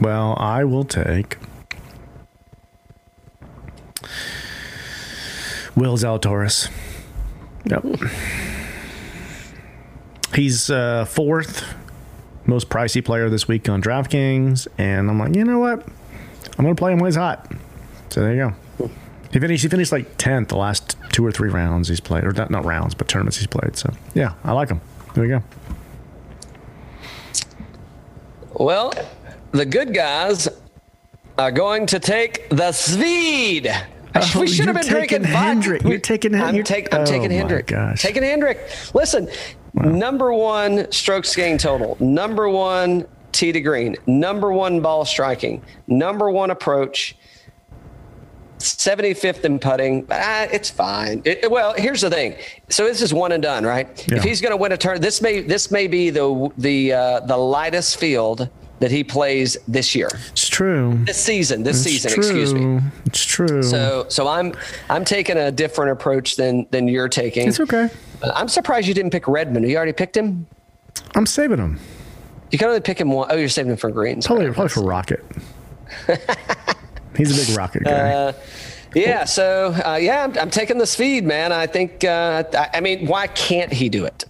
Well, I will take Will Zalatoris. Yep. He's uh, fourth most pricey player this week on DraftKings, and I'm like, you know what? I'm gonna play him when he's hot. So there you go. He finished. He finished like tenth the last two or three rounds he's played, or not, not rounds, but tournaments he's played. So yeah, I like him. There you go. Well, the good guys are going to take the Swede. Oh, we should have been drinking taking vodka. Henrik. You're taking- I'm, you're- take, I'm oh taking Henrik. gosh. Taking Henrik. Listen, number one strokes gain total. Number one tee to green. Number one ball striking. Number one approach. 75th in putting. Ah, it's fine. It- well, here's the thing. So this is one and done, right? Yeah. If he's going to win a turn, this may this may be the the uh, the lightest field that he plays this year, It's true. this season, this It's season. true. Excuse me. It's true. So so I'm I'm taking a different approach than than you're taking. it's okay. I'm surprised you didn't pick Redman. You already picked him. I'm saving him. You can only pick him one. Oh, you're saving him for greens. Probably, right? probably for Rocket. He's a big Rocket guy. Uh, Yeah. So uh, yeah, I'm, I'm taking the speed, man. I think. Uh, I, I mean, why can't he do it?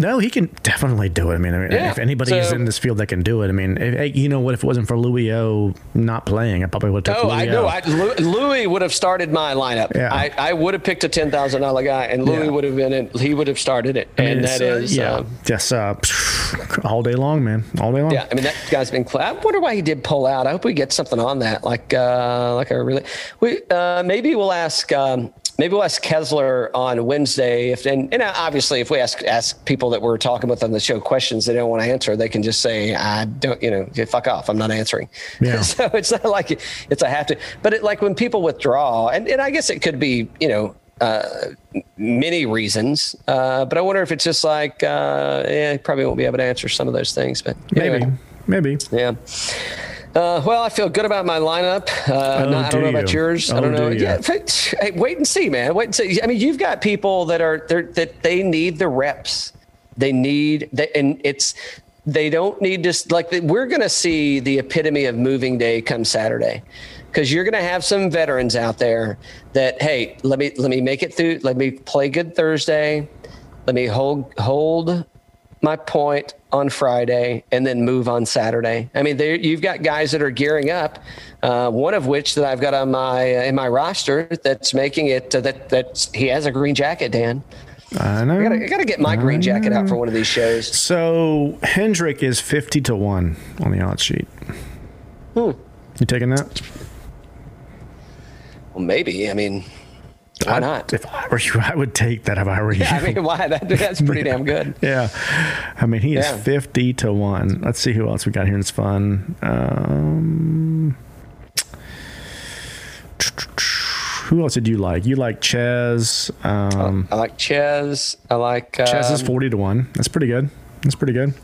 No, he can definitely do it. I mean, I mean Yeah, if anybody is so- in this field that can do it, I mean, if, you know what? If it wasn't for Louis O not playing, I probably would have took Oh, Louis I know. I, Louis would have started my lineup. Yeah. I, I would have picked a ten thousand dollar guy, and Louis Yeah. would have been in. He would have started it, I mean, and that is yeah, uh, just uh, all day long, man, all day long. Yeah, I mean that guy's been. Cl- I wonder why he did pull out. I hope we get something on that. Like, uh, like a really. We uh, maybe we'll ask. Um, maybe we'll ask Kessler on Wednesday. If and, and obviously, if we ask ask people that we're talking with on the show questions they don't want to answer, they can just say, "I don't," you know, fuck off. I'm not answering. Yeah. so it's not like it's a have to. But it, like when people withdraw, and, and I guess it could be, you know. Uh, many reasons, uh, but I wonder if it's just like, uh, yeah, probably won't be able to answer some of those things. But maybe, maybe. Yeah. Uh, well, I feel good about my lineup. Uh, Oh, not- I do don't know about you? yours. I Oh, don't know. do? Yeah, but, hey, wait and see, man. Wait and see. I mean, you've got people that are they're, that they need the reps. They need that, and it's they don't need to like we're going to see the epitome of moving day come Saturday. Because you're going to have some veterans out there that, hey, let me let me make it through. Let me play good Thursday. Let me hold hold my point on Friday and then move on Saturday. I mean, there you've got guys that are gearing up. Uh, one of which that I've got on my uh, in my roster that's making it uh, that that he has a green jacket, Dan. I know. I gotta, I gotta get my green jacket out for one of these shows. So Henrik is fifty to one on the odds sheet. Hmm. You taking that? Well, maybe. I mean, why I- not? If I were you, I would take that. If I were you. Yeah, I mean, why? That, that's pretty damn good. Yeah. I mean, he is 50 to 1. Let's see who else we got here. It's fun. Um, who else did you like? You like Chez. Um, I like Chez. I like. Um, Chez is 40 to 1. That's pretty good. That's pretty good.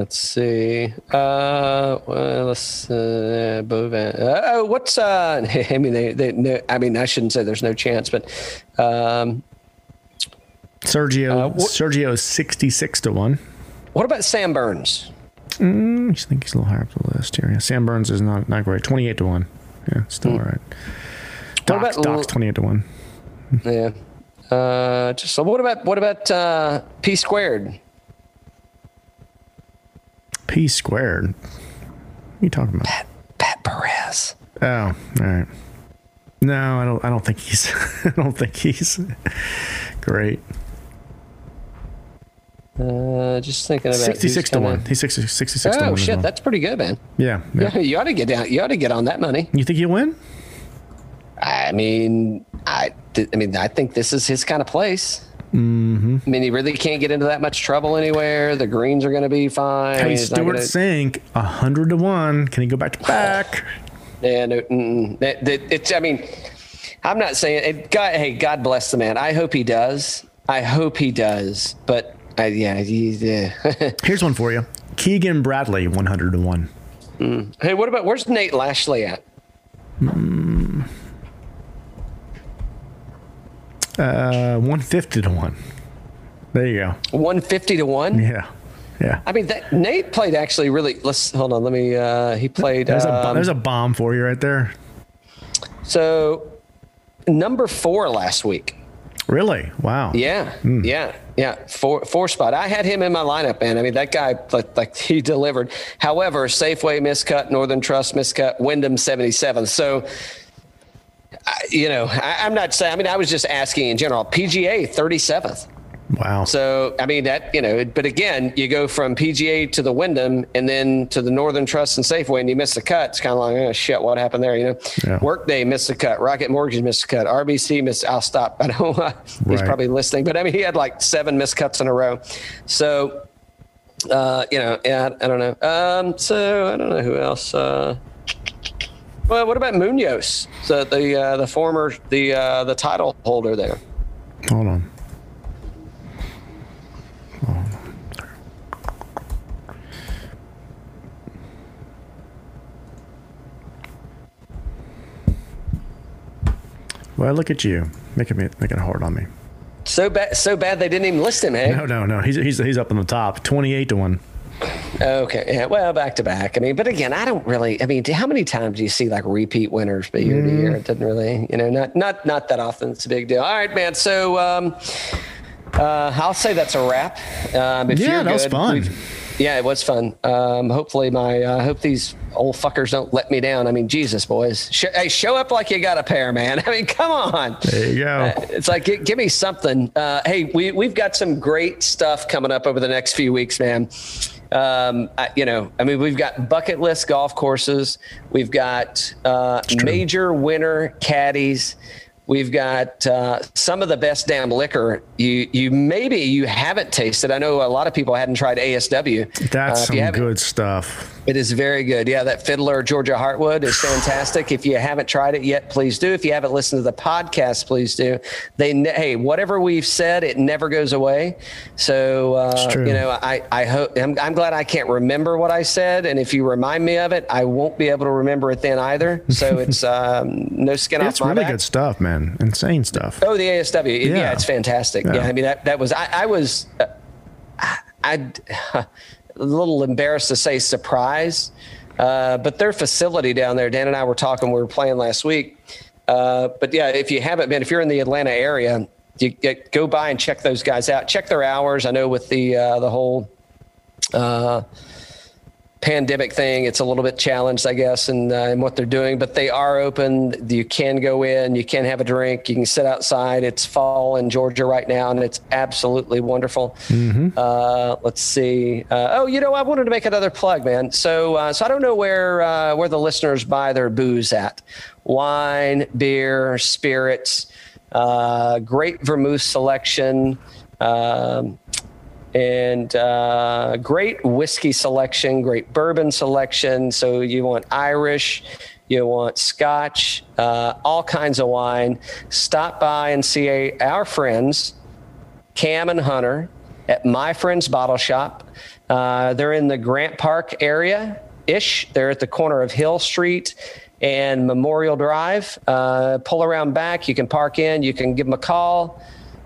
Let's see. Uh, well, let's. Uh, Bovan. Uh, oh, what's? Uh, I mean, they, they. No, I mean, I shouldn't say there's no chance, but. Um, Sergio Uh, what- Sergio is 66 to 1. what about Sam Burns? I just think he's a little higher up the list here. Yeah, Sam Burns is not, not great. 28 to 1. Yeah, still all right. Doc's, Hmm. about Doc's 28 to 1. Yeah. Uh, just so what about what about uh, P squared? P squared. What are you talking about? Pat Pat Perez. Oh, all right. No, I don't. I don't think he's. I don't think he's great. Uh, just thinking about Sixty-six to one. He's 60, 66 to Oh one. as shit, well. that's pretty good, man. yeah, yeah. Yeah, you ought to get down. You ought to get on that money. You think he'll win? I mean, I, I mean, I think this is his kind of place. Mm-hmm. I mean, he really can't get into that much trouble anywhere. The greens are going to be fine. Hey, He's Stewart gonna- Cink, hundred to one. Can he go back to back? Yeah, no, mm-mm. That- that- it's. I mean, I'm not saying. It, God, hey, God bless the man. I hope he does. I hope he does. But I, yeah, he, yeah. Here's one for you. Keegan Bradley, one hundred to one. hey, what about where's Nate Lashley at? Uh, one fifty to one. There you go. 150 to one. Yeah, yeah. I mean, that, Nate played actually really. Let's hold on. Let me. Uh, he played. There's a um, there's a bomb for you right there. so number four last week. Really? Wow. Yeah, Hmm. yeah, yeah. Four four spot. I had him in my lineup, man. I mean, that guy like, like he delivered. However, Safeway miscut, Northern Trust miscut, Wyndham seventy seven. So. I, you know, I, I'm not saying. I mean, I was just asking in general. PGA 37th. Wow. So, I mean, that, you know, but again, you go from PGA to the Wyndham and then to the Northern Trust and Safeway and you miss the cut. It's kind of like, oh, shit, what happened there? You know, Yeah. Workday missed the cut. Rocket Mortgage missed the cut. RBC missed, I'll stop. I don't know. He's Right. probably listening, but I mean, he had like seven missed cuts in a row. So, uh, you know, yeah, I don't know. Um, so I don't know who else. Uh, well, what about Munoz? So the uh, the former the uh, the title holder there. Hold on. Well, look at you making me making it hard on me. So bad, so bad they didn't even list him. Hey, No, no, no. He's he's he's up on the top, twenty-eight to one. Okay. Yeah. Well, back to back. I mean, but again, I don't really. I mean, how many times do you see like repeat winners but year to year? It doesn't really, you know, not not not that often. It's a big deal. All right, man. So um, uh, I'll say that's a wrap. Um, if Yeah, you're that was fun. Yeah, it was fun. Um, hopefully, my uh, I hope these old fuckers don't let me down. I mean, Jesus, boys, Sh- hey, show up like you got a pair, man. I mean, come on. There you go. Uh, it's like gi- give me something. Uh, hey, we we've got some great stuff coming up over the next few weeks, man. Um, I, you know, I mean, we've got bucket list golf courses. We've got uh, major winner caddies. We've got uh, some of the best damn liquor you you maybe you haven't tasted. I know a lot of people hadn't tried ASW. That's Uh, some good stuff. It is very good. Yeah, that Fiddler Georgia Heartwood is fantastic. If you haven't tried it yet, please do. If you haven't listened to the podcast, please do. They ne- hey, whatever we've said, it never goes away. So uh, you know, I I hope I'm, I'm glad I can't remember what I said, and if you remind me of it, I won't be able to remember it then either. So it's um, no skin It's off my really back. good stuff, man. Insane stuff. Oh, the ASW. Yeah, Yeah. it's fantastic. Yeah. Yeah. I mean that that was I, I was uh, I a little embarrassed to say surprised, uh, but their facility down there. Dan and I were talking. We were playing last week. Uh, but yeah, if you haven't been, if you're in the Atlanta area, you get, go by and check those guys out. Check their hours. I know with the uh, the whole. Pandemic thing, it's a little bit challenged, I guess, in, uh, in what they're doing. But they are open. You can go in. You can have a drink. You can sit outside. It's fall in Georgia right now, and it's absolutely wonderful. Mm-hmm. Uh, let's see. Uh, oh, you know, I wanted to make another plug, man. So, uh, so I don't know where uh, where the listeners buy their booze at. Wine, beer, spirits. Uh, great vermouth selection. Um, and uh, great whiskey selection, great bourbon selection. So you want Irish, you want Scotch, uh, all kinds of wine. Stop by and see a, our friends, Cam and Hunter, at My Friends Bottle Shop. Uh, they're in the Grant Park area ish. They're at the corner of Hill Street and Memorial Drive. Uh, pull around back. You can park in. You can give them a call.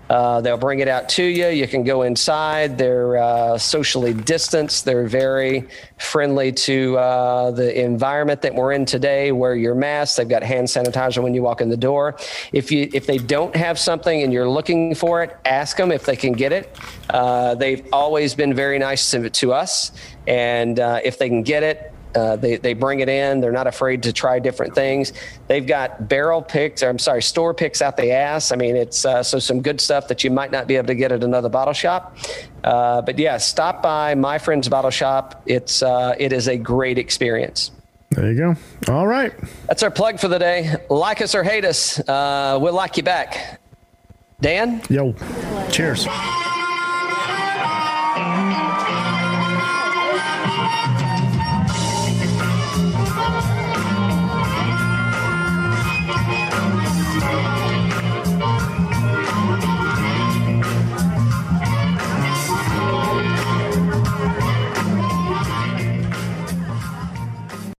Uh, they'll bring it out to you. You can go inside. They're uh, socially distanced. They're very friendly to uh, the environment that we're in today. Wear your mask. They've got hand sanitizer when you walk in the door. If you if they don't have something and you're looking for it, ask them if they can get it. Uh, they've always been very nice to, to us, and uh, if they can get it, uh, they, they bring it in. They're not afraid to try different things. They've got barrel picks, or I'm sorry, store picks out the ass. I mean, it's uh, so some good stuff that you might not be able to get at another bottle shop. Uh, but yeah, stop by my friend's bottle shop. It's uh, it is a great experience. There you go. All right. That's our plug for the day. Like us or hate us, uh, we'll like you back. Dan? Yo. Cheers.